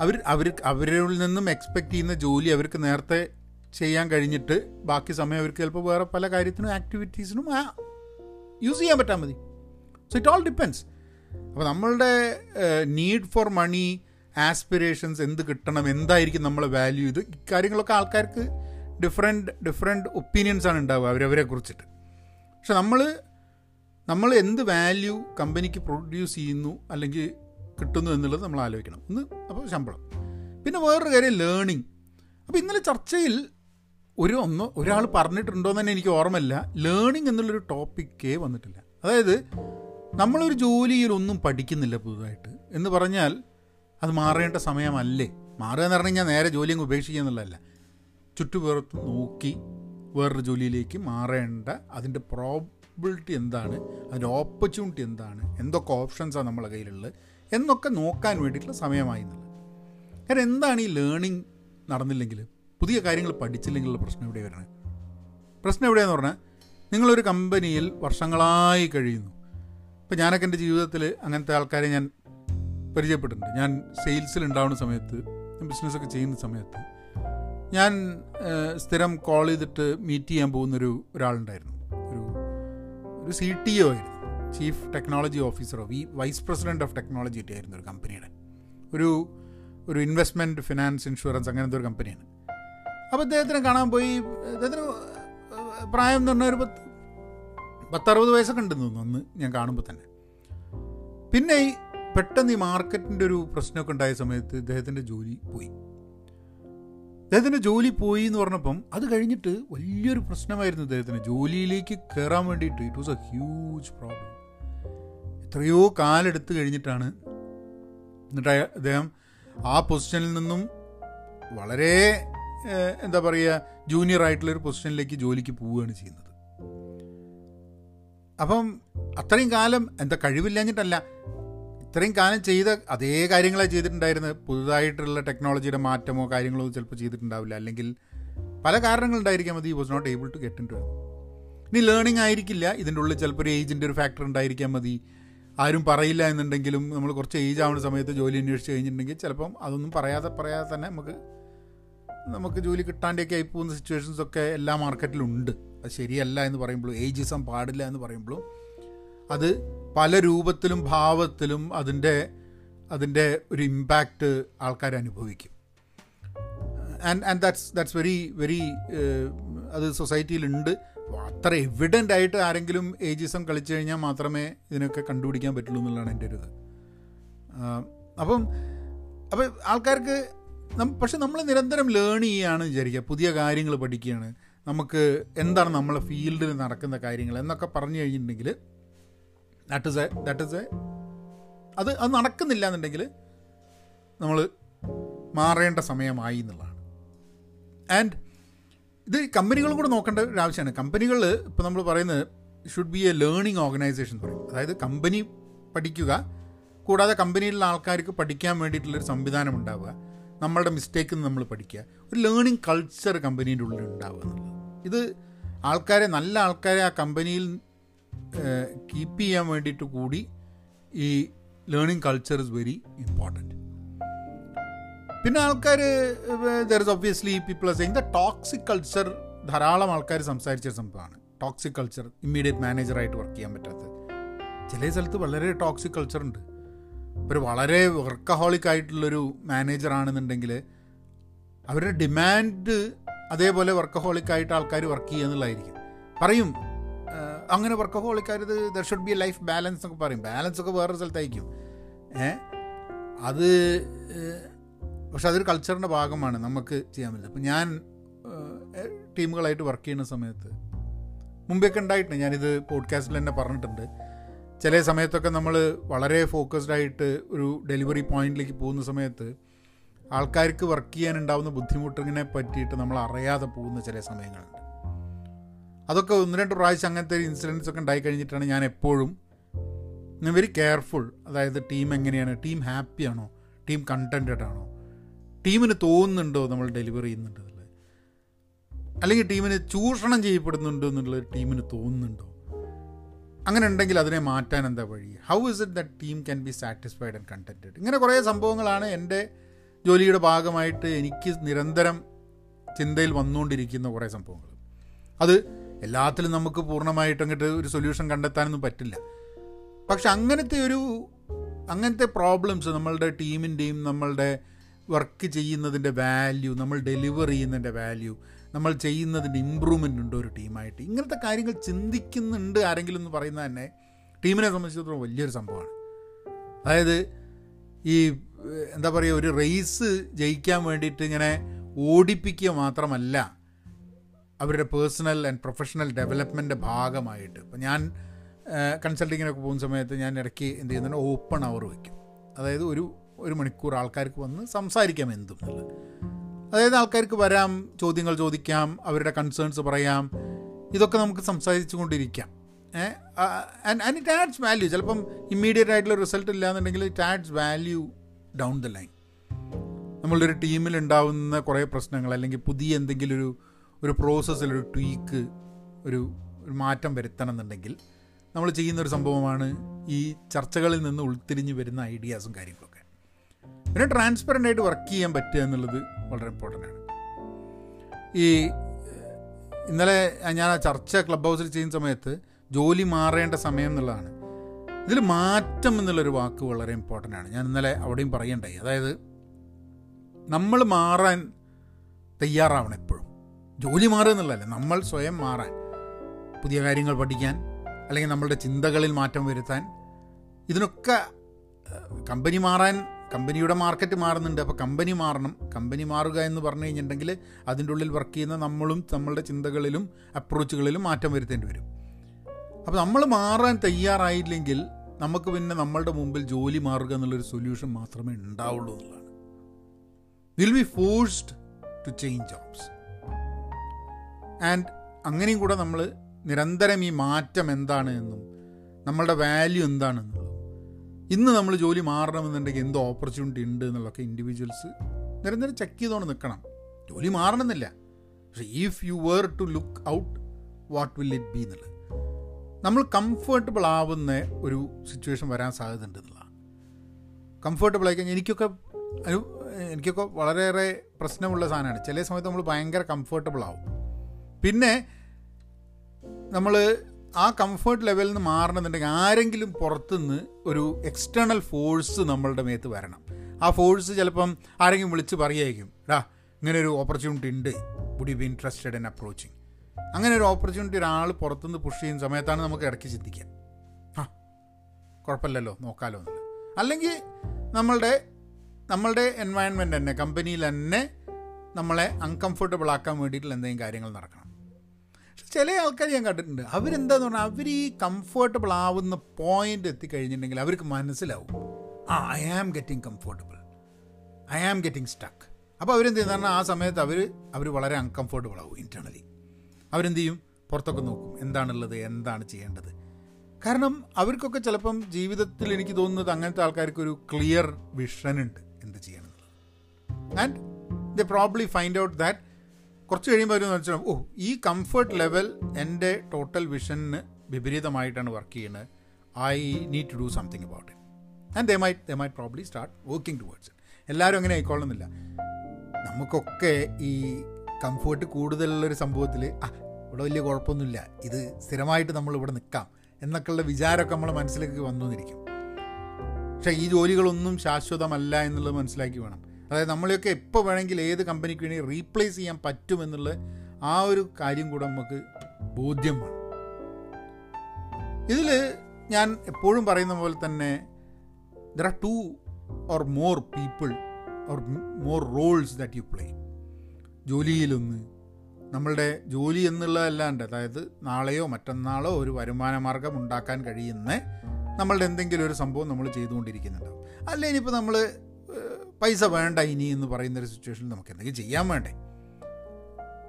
അവർ അവർ അവരിൽ നിന്നും എക്സ്പെക്റ്റ് ചെയ്യുന്ന ജോലി അവർക്ക് നേരത്തെ ചെയ്യാൻ കഴിഞ്ഞിട്ട് ബാക്കി സമയം അവർക്ക് ചിലപ്പോൾ വേറെ പല കാര്യത്തിനും ആക്ടിവിറ്റീസിനും ആ യൂസ് ചെയ്യാൻ പറ്റാൽ മതി. സോ ഇറ്റ് ഓൾ ഡിപ്പെൻസ് അപ്പോൾ നമ്മളുടെ നീഡ് ഫോർ മണി ആസ്പിറേഷൻസ് എന്ത് കിട്ടണം എന്തായിരിക്കും നമ്മളെ വാല്യൂ ഇത് ഇക്കാര്യങ്ങളൊക്കെ ആൾക്കാർക്ക് ഡിഫറെന്റ് ഡിഫറെന്റ് ഒപ്പീനിയൻസ് ആണ് ഉണ്ടാവുക അവരവരെ കുറിച്ചിട്ട്. പക്ഷെ നമ്മൾ നമ്മൾ എന്ത് വാല്യൂ കമ്പനിക്ക് പ്രൊഡ്യൂസ് ചെയ്യുന്നു അല്ലെങ്കിൽ കിട്ടുന്നു എന്നുള്ളത് നമ്മൾ ആലോചിക്കണം. ഒന്ന് അപ്പോൾ ശമ്പളം. പിന്നെ വേറൊരു കാര്യം ലേണിംഗ് അപ്പോൾ ഇന്നലെ ചർച്ചയിൽ ഒരു ഒന്ന് ഒരാൾ പറഞ്ഞിട്ടുണ്ടോ എന്ന് തന്നെ എനിക്ക് ഓർമ്മയില്ല. ലേണിംഗ് എന്നുള്ളൊരു ടോപ്പിക്കേ വന്നിട്ടില്ല. അതായത് നമ്മളൊരു ജോലിയിൽ ഒന്നും പഠിക്കുന്നില്ല പുതുതായിട്ട്. എന്ന് പറഞ്ഞാൽ അത് മാറേണ്ട സമയമല്ലേ? മാറുക എന്ന് പറഞ്ഞു കഴിഞ്ഞാൽ നേരെ ജോലി അങ്ങ് ഉപേക്ഷിക്കുക എന്നുള്ളതല്ല. ചുറ്റുപുറത്ത് നോക്കി വേറൊരു ജോലിയിലേക്ക് മാറേണ്ട അതിന്റെ പ്രോബിലിറ്റി എന്താണ്? അതിന്റെ ഓപ്പർച്യൂണിറ്റി എന്താണ്? എന്തൊക്കെ ഓപ്ഷൻസാണ് നമ്മളെ കയ്യിലുള്ളത്? എന്നൊക്കെ നോക്കാൻ വേണ്ടിയിട്ടുള്ള സമയമായി എന്നുള്ളത്. കാരണം എന്താണ് ഈ ലേണിംഗ് നടന്നില്ലെങ്കിൽ? പുതിയ കാര്യങ്ങൾ പഠിച്ചില്ലെങ്കിലുള്ള പ്രശ്നം എവിടെ വരണത് പ്രശ്നം എവിടെയാന്ന് പറഞ്ഞാൽ നിങ്ങളൊരു കമ്പനിയിൽ വർഷങ്ങളായി കഴിയുന്നു. ഇപ്പം ഞാനൊക്കെ എന്റെ ജീവിതത്തിൽ അങ്ങനത്തെ ആൾക്കാരെ ഞാൻ പരിചയപ്പെട്ടിട്ടുണ്ട്. ഞാൻ സെയിൽസിൽ ഉണ്ടാവുന്ന സമയത്ത് ബിസിനസ്സൊക്കെ ചെയ്യുന്ന സമയത്ത് ഞാൻ സ്ഥിരം കോൾ ചെയ്തിട്ട് മീറ്റ് ചെയ്യാൻ പോകുന്നൊരു ഒരാളുണ്ടായിരുന്നു. ഒരു സി ടി ഒ ആയിരുന്നു. ചീഫ് ടെക്നോളജി ഓഫീസറോ V vice president of technology ആയിരുന്നു ഒരു കമ്പനിയുടെ ഒരു ഒരു ഇൻവെസ്റ്റ്മെന്റ് ഫിനാൻസ് ഇൻഷുറൻസ് അങ്ങനത്തെ ഒരു കമ്പനിയാണ് അപ്പോൾ അദ്ദേഹത്തിനെ കാണാൻ പോയി അദ്ദേഹത്തിന് പ്രായം എന്ന് പറഞ്ഞാൽ ഒരു പത്ത് പത്തറുപത് വയസ്സൊക്കെ ഉണ്ടെന്ന് തോന്നുന്നു അന്ന് ഞാൻ കാണുമ്പോൾ തന്നെ. പിന്നെ പെട്ടെന്ന് ഈ മാർക്കറ്റിന്റെ ഒരു പ്രശ്നമൊക്കെ ഉണ്ടായ സമയത്ത് ഇദ്ദേഹത്തിന്റെ ജോലി പോയി. ഇദ്ദേഹത്തിന്റെ ജോലി പോയി എന്ന് പറഞ്ഞപ്പം അത് കഴിഞ്ഞിട്ട് വലിയൊരു പ്രശ്നമായിരുന്നു അദ്ദേഹത്തിന്. ജോലിയിലേക്ക് കയറാൻ വേണ്ടിയിട്ട് it was a huge problem എത്രയോ കാലെടുത്ത് കഴിഞ്ഞിട്ടാണ് എന്നിട്ട് അദ്ദേഹം ആ പൊസിഷനിൽ നിന്നും വളരെ എന്താ പറയുക ജൂനിയർ ആയിട്ടുള്ളൊരു പൊസിഷനിലേക്ക് ജോലിക്ക് പോവുകയാണ് ചെയ്യുന്നത്. അപ്പം അത്രയും കാലം എന്താ കഴിവില്ലാഞ്ഞിട്ടല്ല ഇത്രയും കാലം ചെയ്ത അതേ കാര്യങ്ങളെ ചെയ്തിട്ടുണ്ടായിരുന്നു പുതുതായിട്ടുള്ള ടെക്നോളജിയുടെ മാറ്റമോ കാര്യങ്ങളോ ചിലപ്പോൾ ചെയ്തിട്ടുണ്ടാവില്ല. അല്ലെങ്കിൽ പല കാരണങ്ങളുണ്ടായിരിക്കാം he was not able to get into ഇനി ലേണിംഗ് ആയിരിക്കില്ല. ഇതിന്റെ ഉള്ളിൽ ചിലപ്പോൾ ഒരു ഏജിന്റെ ഒരു ഫാക്ടർ ഉണ്ടായിരിക്കാൻ മതി. ആരും പറയില്ല എന്നുണ്ടെങ്കിലും നമ്മൾ കുറച്ച് ഏജ് ആവുന്ന സമയത്ത് ജോലി അന്വേഷിച്ച് കഴിഞ്ഞിട്ടുണ്ടെങ്കിൽ ചിലപ്പം അതൊന്നും പറയാതെ പറയാതെ തന്നെ നമുക്ക് നമുക്ക് ജോലി കിട്ടാണ്ടൊക്കെ ആയി പോകുന്ന സിറ്റുവേഷൻസ് ഒക്കെ എല്ലാ മാർക്കറ്റിലും ഉണ്ട്. അത് ശരിയല്ല എന്ന് പറയുമ്പോഴും ഏജിസം പാടില്ല എന്ന് പറയുമ്പോഴും അത് പല രൂപത്തിലും ഭാവത്തിലും അതിന്റെ അതിന്റെ ഒരു ഇമ്പാക്റ്റ് ആൾക്കാർ അനുഭവിക്കും. And and that's that's very very അത് സൊസൈറ്റിയിലുണ്ട് അത്ര എവിഡന്റ് ആയിട്ട് ആരെങ്കിലും ഏജിസം കളിച്ചു കഴിഞ്ഞാൽ മാത്രമേ ഇതിനൊക്കെ കണ്ടുപിടിക്കാൻ പറ്റുള്ളൂ എന്നുള്ളതാണ് എന്റെ ഒരു ഇത്. അപ്പം അപ്പം ആൾക്കാർക്ക് പക്ഷെ നമ്മൾ നിരന്തരം ലേൺ ചെയ്യുകയാണ് വിചാരിക്കുക. പുതിയ കാര്യങ്ങൾ പഠിക്കുകയാണ്. നമുക്ക് എന്താണ് നമ്മളെ ഫീൽഡിൽ നടക്കുന്ന കാര്യങ്ങൾ എന്നൊക്കെ പറഞ്ഞു കഴിഞ്ഞിട്ടുണ്ടെങ്കിൽ that is a that is a അത് അത് നടക്കുന്നില്ല എന്നുണ്ടെങ്കിൽ നമ്മൾ മാറേണ്ട സമയമായി എന്നുള്ളതാണ്. ആൻഡ് ഇത് കമ്പനികളും കൂടെ നോക്കേണ്ട ഒരു ആവശ്യമാണ്. കമ്പനികൾ ഇപ്പോൾ നമ്മൾ പറയുന്നത് should be a learning organisation എന്ന് പറയും. അതായത് കമ്പനി പഠിക്കുക കൂടാതെ കമ്പനിയിലുള്ള ആൾക്കാർക്ക് പഠിക്കാൻ വേണ്ടിയിട്ടുള്ളൊരു സംവിധാനം ഉണ്ടാവുക നമ്മളുടെ മിസ്റ്റേക്കിൽ നിന്ന് നമ്മൾ പഠിക്കുക ഒരു ലേണിംഗ് കൾച്ചർ കമ്പനീന്റെ ഉള്ളിൽ ഉണ്ടാവുക എന്നുള്ളത്. ഇത് ആൾക്കാരെ നല്ല ആൾക്കാരെ ആ കമ്പനിയിൽ കീപ്പ് ചെയ്യാൻ വേണ്ടിയിട്ട് കൂടി ഈ learning culture is very important പിന്നെ ആൾക്കാർ there is obviously people are saying the toxic culture ധാരാളം ആൾക്കാർ സംസാരിച്ച സംഭവമാണ്. ടോക്സിക് കൾച്ചർ ഇമ്മീഡിയറ്റ് മാനേജറായിട്ട് വർക്ക് ചെയ്യാൻ പറ്റാത്തത്. ചില സ്ഥലത്ത് വളരെ ടോക്സിക് കൾച്ചർ ഉണ്ട്. ഒരു വളരെ വർക്കഹോളിക് ആയിട്ടുള്ളൊരു മാനേജർ ആണെന്നുണ്ടെങ്കിൽ അവരുടെ ഡിമാൻഡ് അതേപോലെ വർക്കഹോളിക് ആയിട്ട് ആൾക്കാർ വർക്ക് ചെയ്യുക എന്നുള്ളതായിരിക്കും. പറയും അങ്ങനെ വർക്കഹോളിക് ആയത് there should be a life balance എന്നൊക്കെ പറയും. ബാലൻസ് ഒക്കെ വേറൊരു സ്ഥലത്തായിരിക്കും. ഏ? അത് പക്ഷെ അതൊരു കൾച്ചറിന്റെ ഭാഗമാണ് നമുക്ക് ചെയ്യാൻ പറ്റില്ല അപ്പം ഞാൻ ടീമുകളായിട്ട് വർക്ക് ചെയ്യുന്ന സമയത്ത് മുമ്പൊക്കെ ഉണ്ടായിട്ടുണ്ട്. ഞാനിത് പോഡ്കാസ്റ്റിൽ തന്നെ പറഞ്ഞിട്ടുണ്ട്. ചില സമയത്തൊക്കെ നമ്മൾ വളരെ ഫോക്കസ്ഡ് ആയിട്ട് ഒരു ഡെലിവറി പോയിന്റിലേക്ക് പോകുന്ന സമയത്ത് ആൾക്കാർക്ക് വർക്ക് ചെയ്യാനുണ്ടാവുന്ന ബുദ്ധിമുട്ടിനെ പറ്റിയിട്ട് നമ്മൾ അറിയാതെ പോകുന്ന ചില സമയങ്ങളുണ്ട്. അതൊക്കെ ഒന്ന് രണ്ട് പ്രാവശ്യം അങ്ങനത്തെ ഇൻസിഡൻസ് ഒക്കെ ഉണ്ടായി കഴിഞ്ഞിട്ടാണ് ഞാൻ എപ്പോഴും ഞാൻ വെരി കെയർഫുൾ അതായത് ടീം എങ്ങനെയാണ് ടീം ഹാപ്പി ആണോ ടീം കണ്ടന്റഡ് ആണോ? ടീമിന് തോന്നുന്നുണ്ടോ നമ്മൾ ഡെലിവറി ചെയ്യുന്നുണ്ട് അല്ലെങ്കിൽ ടീമിന് ചൂഷണം ചെയ്യപ്പെടുന്നുണ്ടോ എന്നുള്ളത് ടീമിന് തോന്നുന്നുണ്ടോ? അങ്ങനെ ഉണ്ടെങ്കിൽ അതിനെ മാറ്റാൻ എന്താ വഴി? How is it that team can be satisfied and contented ഇങ്ങനെ കുറേ സംഭവങ്ങളാണ് എന്റെ ജോലിയുടെ ഭാഗമായിട്ട് എനിക്ക് നിരന്തരം ചിന്തയിൽ വന്നുകൊണ്ടിരിക്കുന്ന കുറേ സംഭവങ്ങൾ. അത് എല്ലാത്തിലും നമുക്ക് പൂർണമായിട്ട് അങ്ങോട്ട് ഒരു സൊല്യൂഷൻ കണ്ടെത്താനൊന്നും പറ്റില്ല. പക്ഷെ അങ്ങനത്തെ ഒരു അങ്ങനത്തെ പ്രോബ്ലംസ് നമ്മളുടെ ടീമിന്റെയും നമ്മളുടെ വർക്ക് ചെയ്യുന്നതിന്റെ വാല്യൂ നമ്മൾ ഡെലിവർ ചെയ്യുന്നതിന്റെ വാല്യൂ നമ്മൾ ചെയ്യുന്നതിന്റെ ഇമ്പ്രൂവ്മെന്റ് ഉണ്ട് ഒരു ടീമായിട്ട് ഇങ്ങനത്തെ കാര്യങ്ങൾ ചിന്തിക്കുന്നുണ്ട് ആരെങ്കിലും എന്ന് പറയുന്നത് തന്നെ ടീമിനെ സംബന്ധിച്ചിടത്തോളം വലിയൊരു സംഭവമാണ്. അതായത് ഈ എന്താ പറയുക ഒരു റേസ് ജയിക്കാൻ വേണ്ടിയിട്ട് ഇങ്ങനെ ഓടിപ്പിക്കുക മാത്രമല്ല അവരുടെ പേഴ്സണൽ ആൻഡ് പ്രൊഫഷണൽ ഡെവലപ്മെന്റ് ഭാഗമായിട്ട്. ഇപ്പം ഞാൻ കൺസൾട്ടിങ്ങിനൊക്കെ പോകുന്ന സമയത്ത് ഞാൻ ഇടയ്ക്ക് എന്ത് ചെയ്യുന്നുണ്ട് ഓപ്പൺ അവർ വയ്ക്കും. അതായത് ഒരു ഒരു മണിക്കൂർ ആൾക്കാർക്ക് വന്ന് സംസാരിക്കാം എന്തും. എന്നുള്ളത് അതായത് ആൾക്കാർക്ക് വരാം ചോദ്യങ്ങൾ ചോദിക്കാം അവരുടെ കൺസേൺസ് പറയാം ഇതൊക്കെ നമുക്ക് സംസാരിച്ചു കൊണ്ടിരിക്കാം. ആൻഡ് ഇറ്റ് ആഡ്സ് വാല്യൂ ചിലപ്പം ഇമ്മീഡിയറ്റ് ആയിട്ടുള്ള റിസൾട്ട് ഇല്ലാന്നുണ്ടെങ്കിൽ it adds value down the line നമ്മളൊരു ഉണ്ടാവുന്ന കുറേ പ്രശ്നങ്ങൾ അല്ലെങ്കിൽ പുതിയ എന്തെങ്കിലും ഒരു ഒരു പ്രോസസ്സിൽ ഒരു ട്വീക്ക് ഒരു ഒരു മാറ്റം വരുത്തണം എന്നുണ്ടെങ്കിൽ നമ്മൾ ചെയ്യുന്നൊരു സംഭവമാണ് ഈ ചർച്ചകളിൽ നിന്ന് ഉൾത്തിരിഞ്ഞ് വരുന്ന ഐഡിയാസും കാര്യങ്ങളൊക്കെ. പിന്നെ ട്രാൻസ്പെറന്റ് ആയിട്ട് വർക്ക് ചെയ്യാൻ പറ്റുക എന്നുള്ളത് വളരെ ഇമ്പോർട്ടന്റ് ആണ്. ഈ ഇന്നലെ ഞാൻ ആ ചർച്ച ക്ലബ് ഹൗസിൽ ചെയ്യുന്ന സമയത്ത് ജോലി മാറേണ്ട സമയം എന്നുള്ളതാണ്. ഇതിൽ മാറ്റം എന്നുള്ളൊരു വാക്ക് വളരെ ഇമ്പോർട്ടന്റ് ആണ്. ഞാൻ ഇന്നലെ അവിടെയും പറയണ്ടായി. അതായത് നമ്മൾ മാറാൻ തയ്യാറാവണം എപ്പോഴും. ജോലി മാറുക എന്നുള്ളതല്ല നമ്മൾ സ്വയം മാറാൻ പുതിയ കാര്യങ്ങൾ പഠിക്കാൻ അല്ലെങ്കിൽ നമ്മളുടെ ചിന്തകളിൽ മാറ്റം വരുത്താൻ. ഇതിനൊക്കെ കമ്പനി മാറാൻ കമ്പനിയുടെ മാർക്കറ്റ് മാറുന്നുണ്ട്. അപ്പോൾ കമ്പനി മാറണം. കമ്പനി മാറുക എന്ന് പറഞ്ഞു കഴിഞ്ഞിട്ടുണ്ടെങ്കിൽ അതിന്റെ ഉള്ളിൽ വർക്ക് ചെയ്യുന്ന നമ്മളും നമ്മളുടെ ചിന്തകളിലും അപ്രോച്ചുകളിലും മാറ്റം വരുത്തേണ്ടി വരും. അപ്പോൾ നമ്മൾ മാറാൻ തയ്യാറായില്ലെങ്കിൽ നമുക്ക് പിന്നെ നമ്മളുടെ മുമ്പിൽ ജോലി മാറുക എന്നുള്ളൊരു സൊല്യൂഷൻ മാത്രമേ ഉണ്ടാവുള്ളൂ എന്നുള്ളതാണ്. Will be forced to change jobs and അങ്ങനെയും കൂടെ നമ്മൾ നിരന്തരം ഈ മാറ്റം എന്താണ് എന്നും നമ്മളുടെ വാല്യൂ എന്താണെന്നുള്ളതും ഇന്ന് നമ്മൾ ജോലി മാറണമെന്നുണ്ടെങ്കിൽ എന്ത് ഓപ്പർച്യൂണിറ്റി ഉണ്ട് എന്നുള്ളതൊക്കെ ഇൻഡിവിജ്വൽസ് നിരന്തരം ചെക്ക് ചെയ്തുകൊണ്ട് നിൽക്കണം ജോലി മാറണമെന്നില്ല. പക്ഷേ if you were to look out what will it be എന്നുള്ളത്. നമ്മൾ കംഫർട്ടബിൾ ആവുന്ന ഒരു സിറ്റുവേഷൻ വരാൻ സാധ്യത ഉണ്ട് എന്നുള്ളതാണ്. കംഫർട്ടബിൾ ആയി കഴിഞ്ഞാൽ എനിക്കൊക്കെ എനിക്കൊക്കെ വളരെയേറെ പ്രശ്നമുള്ള സാധനമാണ്. ചില സമയത്ത് നമ്മൾ ഭയങ്കര കംഫർട്ടബിൾ ആവും. പിന്നെ നമ്മൾ ആ കംഫർട്ട് ലെവലിൽ നിന്ന് മാറണമെന്നുണ്ടെങ്കിൽ ആരെങ്കിലും പുറത്തുനിന്ന് ഒരു എക്സ്റ്റേണൽ ഫോഴ്സ് നമ്മളുടെ മേത്ത് വരണം. ആ ഫോഴ്സ് ചിലപ്പം ആരെങ്കിലും വിളിച്ച് പറയായിരിക്കും ഡാ ഇങ്ങനെ ഒരു ഓപ്പർച്യൂണിറ്റി ഉണ്ട്. Would you be interested in approaching അങ്ങനെ ഒരു ഓപ്പർച്യൂണിറ്റി ഒരാൾ പുറത്തുനിന്ന് പുഷ് ചെയ്യുന്ന സമയത്താണ് നമുക്ക് ഇടയ്ക്ക് ചിന്തിക്കുക ആ കുഴപ്പമില്ലല്ലോ നോക്കാലോ എന്നുള്ളത് അല്ലെങ്കിൽ നമ്മളുടെ നമ്മളുടെ എൻവയൺമെന്റ് തന്നെ കമ്പനിയിൽ തന്നെ നമ്മളെ അൺകംഫർട്ടബിൾ ആക്കാൻ വേണ്ടിയിട്ടുള്ള എന്തെങ്കിലും കാര്യങ്ങൾ നടക്കണം. ചില ആൾക്കാർ ഞാൻ കണ്ടിട്ടുണ്ട്. അവരെന്താന്ന് പറഞ്ഞാൽ അവർ ഈ കംഫർട്ടബിൾ ആവുന്ന പോയിന്റ് എത്തിക്കഴിഞ്ഞിട്ടുണ്ടെങ്കിൽ അവർക്ക് മനസ്സിലാവും. ആ I am getting comfortable I am getting stuck അപ്പോൾ അവരെന്ത് ചെയ്യുന്ന? പറഞ്ഞാൽ ആ സമയത്ത് അവർ അവർ വളരെ അൺകംഫർട്ടബിൾ ആവും ഇന്റേർണലി അവരെന്ത് ചെയ്യും? പുറത്തൊക്കെ നോക്കും. എന്താണുള്ളത്? എന്താണ് ചെയ്യേണ്ടത്? കാരണം അവർക്കൊക്കെ ചിലപ്പം ജീവിതത്തിൽ എനിക്ക് തോന്നുന്നത് അങ്ങനത്തെ ആൾക്കാർക്ക് ഒരു ക്ലിയർ വിഷൻ ഉണ്ട് എന്ത് ചെയ്യണം എന്നുള്ളത്. And the probably find out that കുറച്ച് കഴിയുമ്പോൾ അവർ വെച്ചാൽ ഓ ഈ കംഫർട്ട് ലെവൽ എന്റെ ടോട്ടൽ വിഷന് വിപരീതമായിട്ടാണ് വർക്ക് ചെയ്യുന്നത് I need to do something about it and they might they might probably start working towards എല്ലാവരും അങ്ങനെ ആയിക്കൊള്ളുന്നില്ല നമുക്കൊക്കെ ഈ കംഫേർട്ട് കൂടുതലുള്ളൊരു സംഭവത്തിൽ ആ ഇവിടെ വലിയ കുഴപ്പമൊന്നുമില്ല. ഇത് സ്ഥിരമായിട്ട് നമ്മൾ ഇവിടെ നിൽക്കാം എന്നൊക്കെയുള്ള വിചാരമൊക്കെ നമ്മളെ മനസ്സിലേക്ക് വന്നു പക്ഷേ ഈ ജോലികളൊന്നും ശാശ്വതമല്ല എന്നുള്ളത് മനസ്സിലാക്കി വേണം. അതായത് നമ്മളെയൊക്കെ എപ്പോൾ വേണമെങ്കിൽ ഏത് കമ്പനിക്ക് വേണമെങ്കിൽ റീപ്ലേസ് ചെയ്യാൻ പറ്റുമെന്നുള്ള ആ ഒരു കാര്യം കൂടെ നമുക്ക് ബോധ്യം വേണം. ഇതിൽ ഞാൻ എപ്പോഴും പറയുന്ന പോലെ തന്നെ there are two or more people or more roles that you play ജോലിയിലൊന്ന് നമ്മളുടെ ജോലി എന്നുള്ളതല്ലാണ്ട് അതായത് നാളെയോ മറ്റന്നാളോ ഒരു വരുമാന മാർഗം ഉണ്ടാക്കാൻ കഴിയുന്ന നമ്മളുടെ എന്തെങ്കിലും ഒരു സംഭവം നമ്മൾ ചെയ്തുകൊണ്ടിരിക്കുന്നുണ്ടാവും. അല്ലെങ്കിൽ ഇനിയിപ്പോൾ നമ്മൾ പൈസ വേണ്ട ഇനി എന്ന് പറയുന്ന ഒരു സിറ്റുവേഷനിൽ നമുക്ക് എന്തെങ്കിലും ചെയ്യാൻ വേണ്ടേ?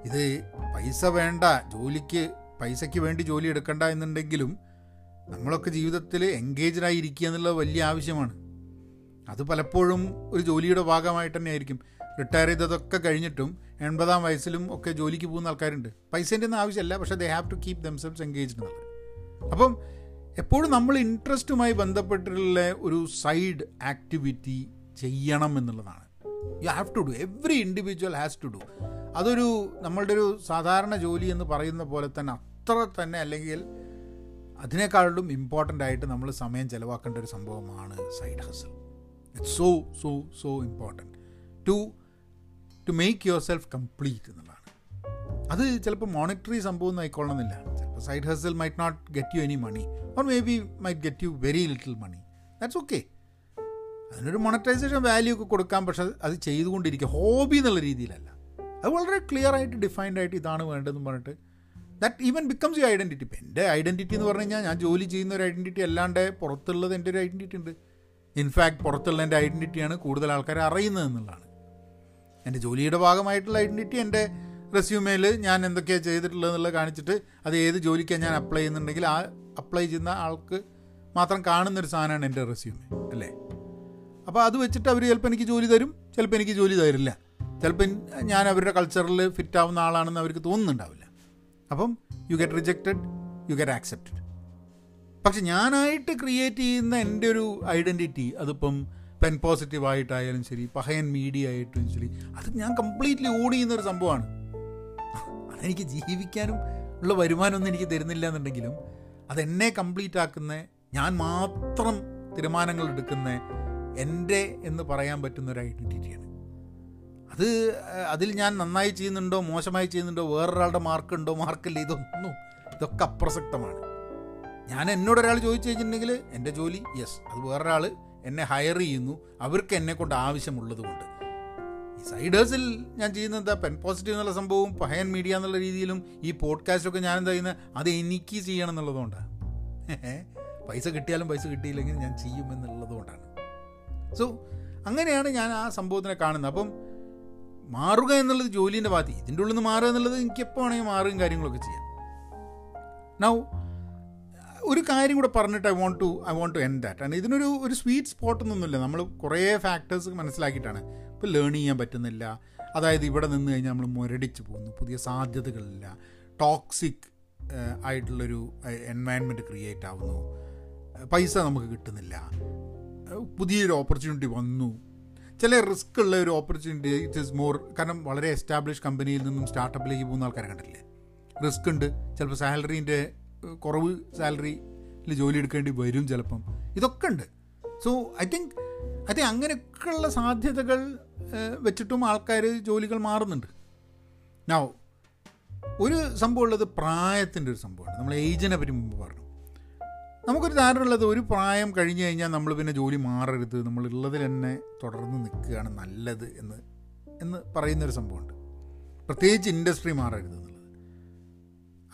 ഇത് പൈസ വേണ്ട ജോലിക്ക് പൈസയ്ക്ക് വേണ്ടി ജോലി എടുക്കണ്ട എന്നുണ്ടെങ്കിലും നമ്മളൊക്കെ ജീവിതത്തിൽ എൻഗേജ്ഡ് ആയിരിക്കുക എന്നുള്ളത് വലിയ ആവശ്യമാണ്. അത് പലപ്പോഴും ഒരു ജോലിയുടെ ഭാഗമായിട്ട് തന്നെ ആയിരിക്കും റിട്ടയർ ചെയ്തതൊക്കെ കഴിഞ്ഞിട്ടും എൺപതാം വയസ്സിലും ഒക്കെ ജോലിക്ക് പോകുന്ന ആൾക്കാരുണ്ട്. പൈസേന്റെ ഒന്നും ആവശ്യമല്ല പക്ഷേ they have to keep themselves engaged എന്നുള്ളത്. അപ്പം എപ്പോഴും നമ്മൾ ഇൻട്രസ്റ്റുമായി ബന്ധപ്പെട്ടിട്ടുള്ള ഒരു സൈഡ് ആക്ടിവിറ്റി ചെയ്യണം എന്നുള്ളതാണ്. You have to do every individual has to do അതൊരു നമ്മളുടെ ഒരു സാധാരണ ജോലി എന്ന് പറയുന്ന പോലെ തന്നെ അത്ര തന്നെ അല്ലെങ്കിൽ അതിനേക്കാളും ഇമ്പോർട്ടന്റ് ആയിട്ട് നമ്മൾ സമയം ചിലവാക്കേണ്ട ഒരു സംഭവമാണ് side hustle it's so so so important to to make yourself complete എന്നുള്ളതാണ്. അത് ചിലപ്പോൾ മോണിറ്ററി സംഭവം ഒന്നും ആയിക്കൊള്ളണമെന്നില്ല. ചിലപ്പോൾ side hustle might not get you any money or maybe might get you very little money that's okay അതിനൊരു monetization value ഒക്കെ കൊടുക്കാം പക്ഷെ അത് ചെയ്തുകൊണ്ടിരിക്കുക ഹോബി എന്നുള്ള രീതിയിലല്ല. അത് വളരെ ക്ലിയർ ആയിട്ട് ഡിഫൈൻഡ് ആയിട്ട് ഇതാണ് വേണ്ടതെന്ന് പറഞ്ഞിട്ട് that even becomes you identity ഇപ്പം എന്റെ ഐഡന്റിറ്റി എന്ന് പറഞ്ഞു കഴിഞ്ഞാൽ ഞാൻ ജോലി ചെയ്യുന്ന ഒരു ഐഡന്റിറ്റി അല്ലാണ്ട് പുറത്തുള്ളത് എന്റെ ഒരു ഐഡന്റിറ്റി ഉണ്ട്. ഇൻഫാക്ട് പുറത്തുള്ള എന്റെ ഐഡന്റിറ്റിയാണ് കൂടുതൽ ആൾക്കാർ അറിയുന്നത് എന്നുള്ളതാണ്. എന്റെ ജോലിയുടെ ഭാഗമായിട്ടുള്ള ഐഡന്റിറ്റി എന്റെ റെസ്യൂമേൽ ഞാൻ എന്തൊക്കെയാണ് ചെയ്തിട്ടുള്ളത് എന്നുള്ളത് കാണിച്ചിട്ട് അത് ഏത് ജോലിക്കാണ് ഞാൻ അപ്ലൈ ചെയ്യുന്നുണ്ടെങ്കിൽ ആ അപ്ലൈ ചെയ്യുന്ന ആൾക്ക് മാത്രം കാണുന്നൊരു സാധനമാണ് എന്റെ റെസ്യൂമേ അല്ലേ? അപ്പോൾ അത് വെച്ചിട്ട് അവർ ചിലപ്പോൾ എനിക്ക് ജോലി തരും ചിലപ്പോൾ എനിക്ക് ജോലി തരില്ല. ചിലപ്പോൾ ഞാൻ അവരുടെ കൾച്ചറിൽ ഫിറ്റ് ആവുന്ന ആളാണെന്ന് അവർക്ക് തോന്നുന്നുണ്ടാവില്ല. അപ്പം you get rejected you get accepted പക്ഷെ ഞാനായിട്ട് ക്രിയേറ്റ് ചെയ്യുന്ന എന്റെ ഒരു ഐഡന്റിറ്റി അതിപ്പം പെൻ പോസിറ്റീവ് ആയിട്ടായാലും ശരി പഹയൻ മീഡിയ ആയിട്ടും ശരി അത് ഞാൻ കംപ്ലീറ്റ്ലി ഓൺ ചെയ്യുന്ന ഒരു സംഭവമാണ്. അതെനിക്ക് ജീവിക്കാനും ഉള്ള വരുമാനമൊന്നും എനിക്ക് തരുന്നില്ല എന്നുണ്ടെങ്കിലും അതെന്നെ കംപ്ലീറ്റ് ആക്കുന്ന ഞാൻ മാത്രം തീരുമാനങ്ങൾ എടുക്കുന്ന എന്റെ എന്ന് പറയാൻ പറ്റുന്ന ഒരു ഐഡന്റിറ്റിയാണ് അത് അതിൽ ഞാൻ നന്നായി ചെയ്യുന്നുണ്ടോ മോശമായി ചെയ്യുന്നുണ്ടോ വേറൊരാളുടെ മാർക്കുണ്ടോ മാർക്കില്ല ഇതൊന്നും ഇതൊക്കെ അപ്രസക്തമാണ്. ഞാൻ എന്നോട് ഒരാൾ ചോദിച്ചു കഴിഞ്ഞിട്ടുണ്ടെങ്കിൽ എന്റെ ജോലി യെസ് അത് വേറൊരാൾ എന്നെ ഹയർ ചെയ്യുന്നു അവർക്ക് എന്നെ കൊണ്ട് ആവശ്യമുള്ളത് കൊണ്ട് ഈ സൈഡേഴ്സിൽ ഞാൻ ചെയ്യുന്ന എന്താ പെൻ പോസിറ്റീവ് എന്നുള്ള സംഭവവും പഹയൻ മീഡിയ എന്നുള്ള രീതിയിലും ഈ പോഡ്കാസ്റ്റൊക്കെ ഞാൻ എന്താ ചെയ്യുന്നത് അത് എനിക്ക് ചെയ്യണം എന്നുള്ളതുകൊണ്ടാണ് പൈസ കിട്ടിയാലും പൈസ കിട്ടിയില്ലെങ്കിൽ ഞാൻ ചെയ്യുമെന്നുള്ളതുകൊണ്ടാണ്. സോ അങ്ങനെയാണ് ഞാൻ ആ സംഭവത്തിനെ കാണുന്നത്. അപ്പം മാറുക എന്നുള്ളത് ജോലീന്റെ ഭാഗത്ത് ഇതിന്റെ ഉള്ളിൽ നിന്ന് മാറുക എന്നുള്ളത് എനിക്ക് എപ്പോൾ വേണമെങ്കിൽ മാറുകയും കാര്യങ്ങളൊക്കെ ചെയ്യാം. നൗ ഒരു കാര്യം കൂടെ പറഞ്ഞിട്ട് I want to I want to end that ആണ് ഇതിനൊരു ഒരു സ്വീറ്റ് സ്പോട്ട് ഒന്നുമില്ല നമ്മൾ കുറേ ഫാക്ടേഴ്സ് മനസ്സിലാക്കിയിട്ടാണ്. ഇപ്പോൾ ലേൺ ചെയ്യാൻ പറ്റുന്നില്ല. അതായത് ഇവിടെ നിന്ന് കഴിഞ്ഞാൽ നമ്മൾ മുരടിച്ച് പോകുന്നു. പുതിയ സാധ്യതകളില്ല. ടോക്സിക് ആയിട്ടുള്ളൊരു എൻവയൺമെന്റ് ക്രിയേറ്റ് ആവുന്നു. പൈസ നമുക്ക് കിട്ടുന്നില്ല. പുതിയൊരു ഓപ്പർച്യൂണിറ്റി വന്നു. ചില റിസ്ക് ഉള്ള ഒരു ഓപ്പർച്യൂണിറ്റി ഇറ്റ് ഇസ് മോർ കാരണം വളരെ എസ്റ്റാബ്ലിഷ് കമ്പനിയിൽ നിന്നും സ്റ്റാർട്ടപ്പിലേക്ക് പോകുന്ന ആൾക്കാരെ കണ്ടിട്ടില്ലേ? റിസ്ക് ഉണ്ട്. ചിലപ്പോൾ സാലറീന്റെ കുറവ് സാലറിയിൽ ജോലി എടുക്കേണ്ടി വരും ചിലപ്പം. ഇതൊക്കെ ഉണ്ട്. So I think I think അങ്ങനെയൊക്കെയുള്ള സാധ്യതകൾ വെച്ചിട്ടും ആൾക്കാർ ജോലികൾ മാറുന്നുണ്ട്. നൗ ഒരു സംഭവമുള്ളത് പ്രായത്തിന്റെ ഒരു സംഭവമാണ്. നമ്മൾ ഏജിനെ പറ്റി മുമ്പ് പറഞ്ഞു. നമുക്കൊരു ധാരണ ഉള്ളത് ഒരു പ്രായം കഴിഞ്ഞു കഴിഞ്ഞാൽ നമ്മൾ പിന്നെ ജോലി മാറരുത്. നമ്മളുള്ളതിൽ തന്നെ തുടർന്ന് നിൽക്കുകയാണ് നല്ലത് എന്ന് എന്ന് പറയുന്നൊരു സംഭവമുണ്ട്. പ്രത്യേകിച്ച് ഇൻഡസ്ട്രി മാറരുത് എന്നുള്ളത്.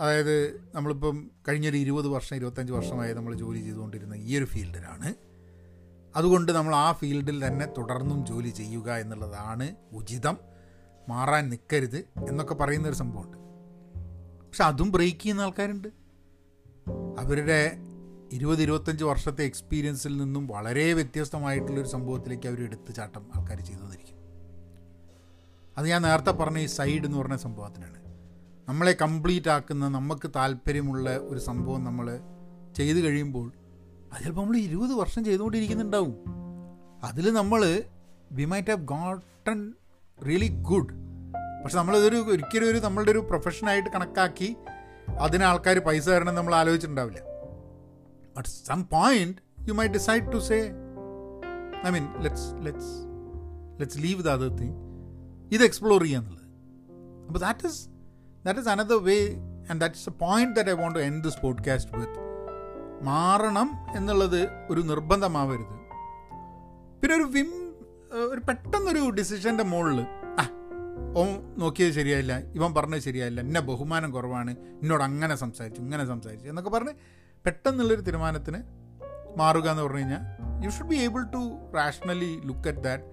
അതായത് നമ്മളിപ്പം കഴിഞ്ഞൊരു ഇരുപത് വർഷം ഇരുപത്തഞ്ച് വർഷമായി നമ്മൾ ജോലി ചെയ്തുകൊണ്ടിരുന്ന ഈ ഒരു ഫീൽഡിലാണ്. അതുകൊണ്ട് നമ്മൾ ആ ഫീൽഡിൽ തന്നെ തുടർന്നും ജോലി ചെയ്യുക എന്നുള്ളതാണ് ഉചിതം. മാറാൻ നിൽക്കരുത് എന്നൊക്കെ പറയുന്നൊരു സംഭവമുണ്ട്. പക്ഷെ അതും ബ്രേക്ക് ചെയ്യുന്ന ആൾക്കാരുണ്ട്. അവരുടെ ഇരുപത് ഇരുപത്തഞ്ച് വർഷത്തെ എക്സ്പീരിയൻസിൽ നിന്നും വളരെ വ്യത്യസ്തമായിട്ടുള്ളൊരു സംഭവത്തിലേക്ക് അവർ എടുത്തു ചാട്ടം ആൾക്കാർ ചെയ്തു തന്നിരിക്കും അത് ഞാൻ നേരത്തെ പറഞ്ഞ ഈ സൈഡ് എന്ന് പറഞ്ഞ സംഭവത്തിനാണ്. നമ്മളെ കംപ്ലീറ്റ് ആക്കുന്ന നമുക്ക് താല്പര്യമുള്ള ഒരു സംഭവം നമ്മൾ ചെയ്തു കഴിയുമ്പോൾ അത് ചിലപ്പോൾ നമ്മൾ ഇരുപത് വർഷം ചെയ്തുകൊണ്ടിരിക്കുന്നുണ്ടാവും. അതിൽ നമ്മൾ we might have gotten really good പക്ഷെ നമ്മളിതൊരു ഒരിക്കലും ഒരു നമ്മളുടെ ഒരു പ്രൊഫഷനായിട്ട് കണക്കാക്കി അതിന് ആൾക്കാർ പൈസ തരണം നമ്മൾ ആലോചിച്ചിട്ടുണ്ടാവില്ല. At some point you may decide to say I mean let's let's let's leave the other thing ഇത് എക്സ്പ്ലോർ ചെയ്യാന്നുള്ളത് അപ്പോൾ that is that is another way and that is a point that I want to end this podcast with മാറണം എന്നുള്ളത് ഒരു നിർബന്ധമാവരുത്. പിന്നെ ഒരു Vim ഒരു പെട്ടെന്നൊരു ഡിസിഷന്റെ മുകളിൽ ആ ഓ നോക്കിയത് ശരിയായില്ല ഇവൻ പറഞ്ഞത് ശരിയായില്ല എന്നെ ബഹുമാനം കുറവാണ് എന്നോട് അങ്ങനെ സംസാരിച്ചു ഇങ്ങനെ സംസാരിച്ചു എന്നൊക്കെ പറഞ്ഞ് പെട്ടെന്നുള്ളൊരു തീരുമാനത്തിന് മാറുക എന്ന് പറഞ്ഞു കഴിഞ്ഞാൽ you should be able to rationally look at that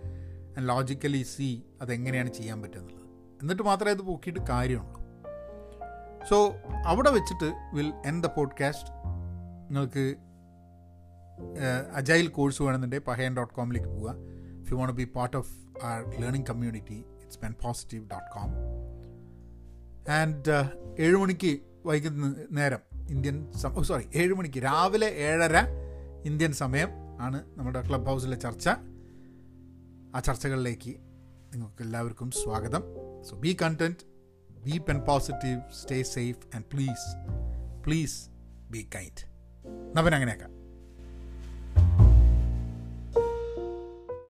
and logically see അതെങ്ങനെയാണ് ചെയ്യാൻ പറ്റുന്നുള്ളത് എന്നിട്ട് മാത്രമേ അത് പൊക്കിയിട്ട് കാര്യമുള്ളൂ. സോ അവിടെ വെച്ചിട്ട് വിൽ എൻ ദ പോഡ്കാസ്റ്റ് നിങ്ങൾക്ക് അജൈൽ കോഴ്സ് വേണമെന്നുണ്ടെങ്കിൽ പഹയൻ ഡോട്ട് കോമിലേക്ക് പോവുക. If you want be part of our learning community it's pen positive dot com and ഏഴ് മണിക്ക് വൈകുന്ന നേരം ഇന്ത്യൻ സോറി ഏഴ് മണിക്ക് രാവിലെ ഏഴര ഇന്ത്യൻ സമയം ആണ് നമ്മുടെ ക്ലബ് ഹൗസിലെ ചർച്ച. ആ ചർച്ചകളിലേക്ക് നിങ്ങൾക്ക് എല്ലാവർക്കും സ്വാഗതം. So be content be pen positive stay safe and please please be kind നവൻ അങ്ങനെയൊക്കെ.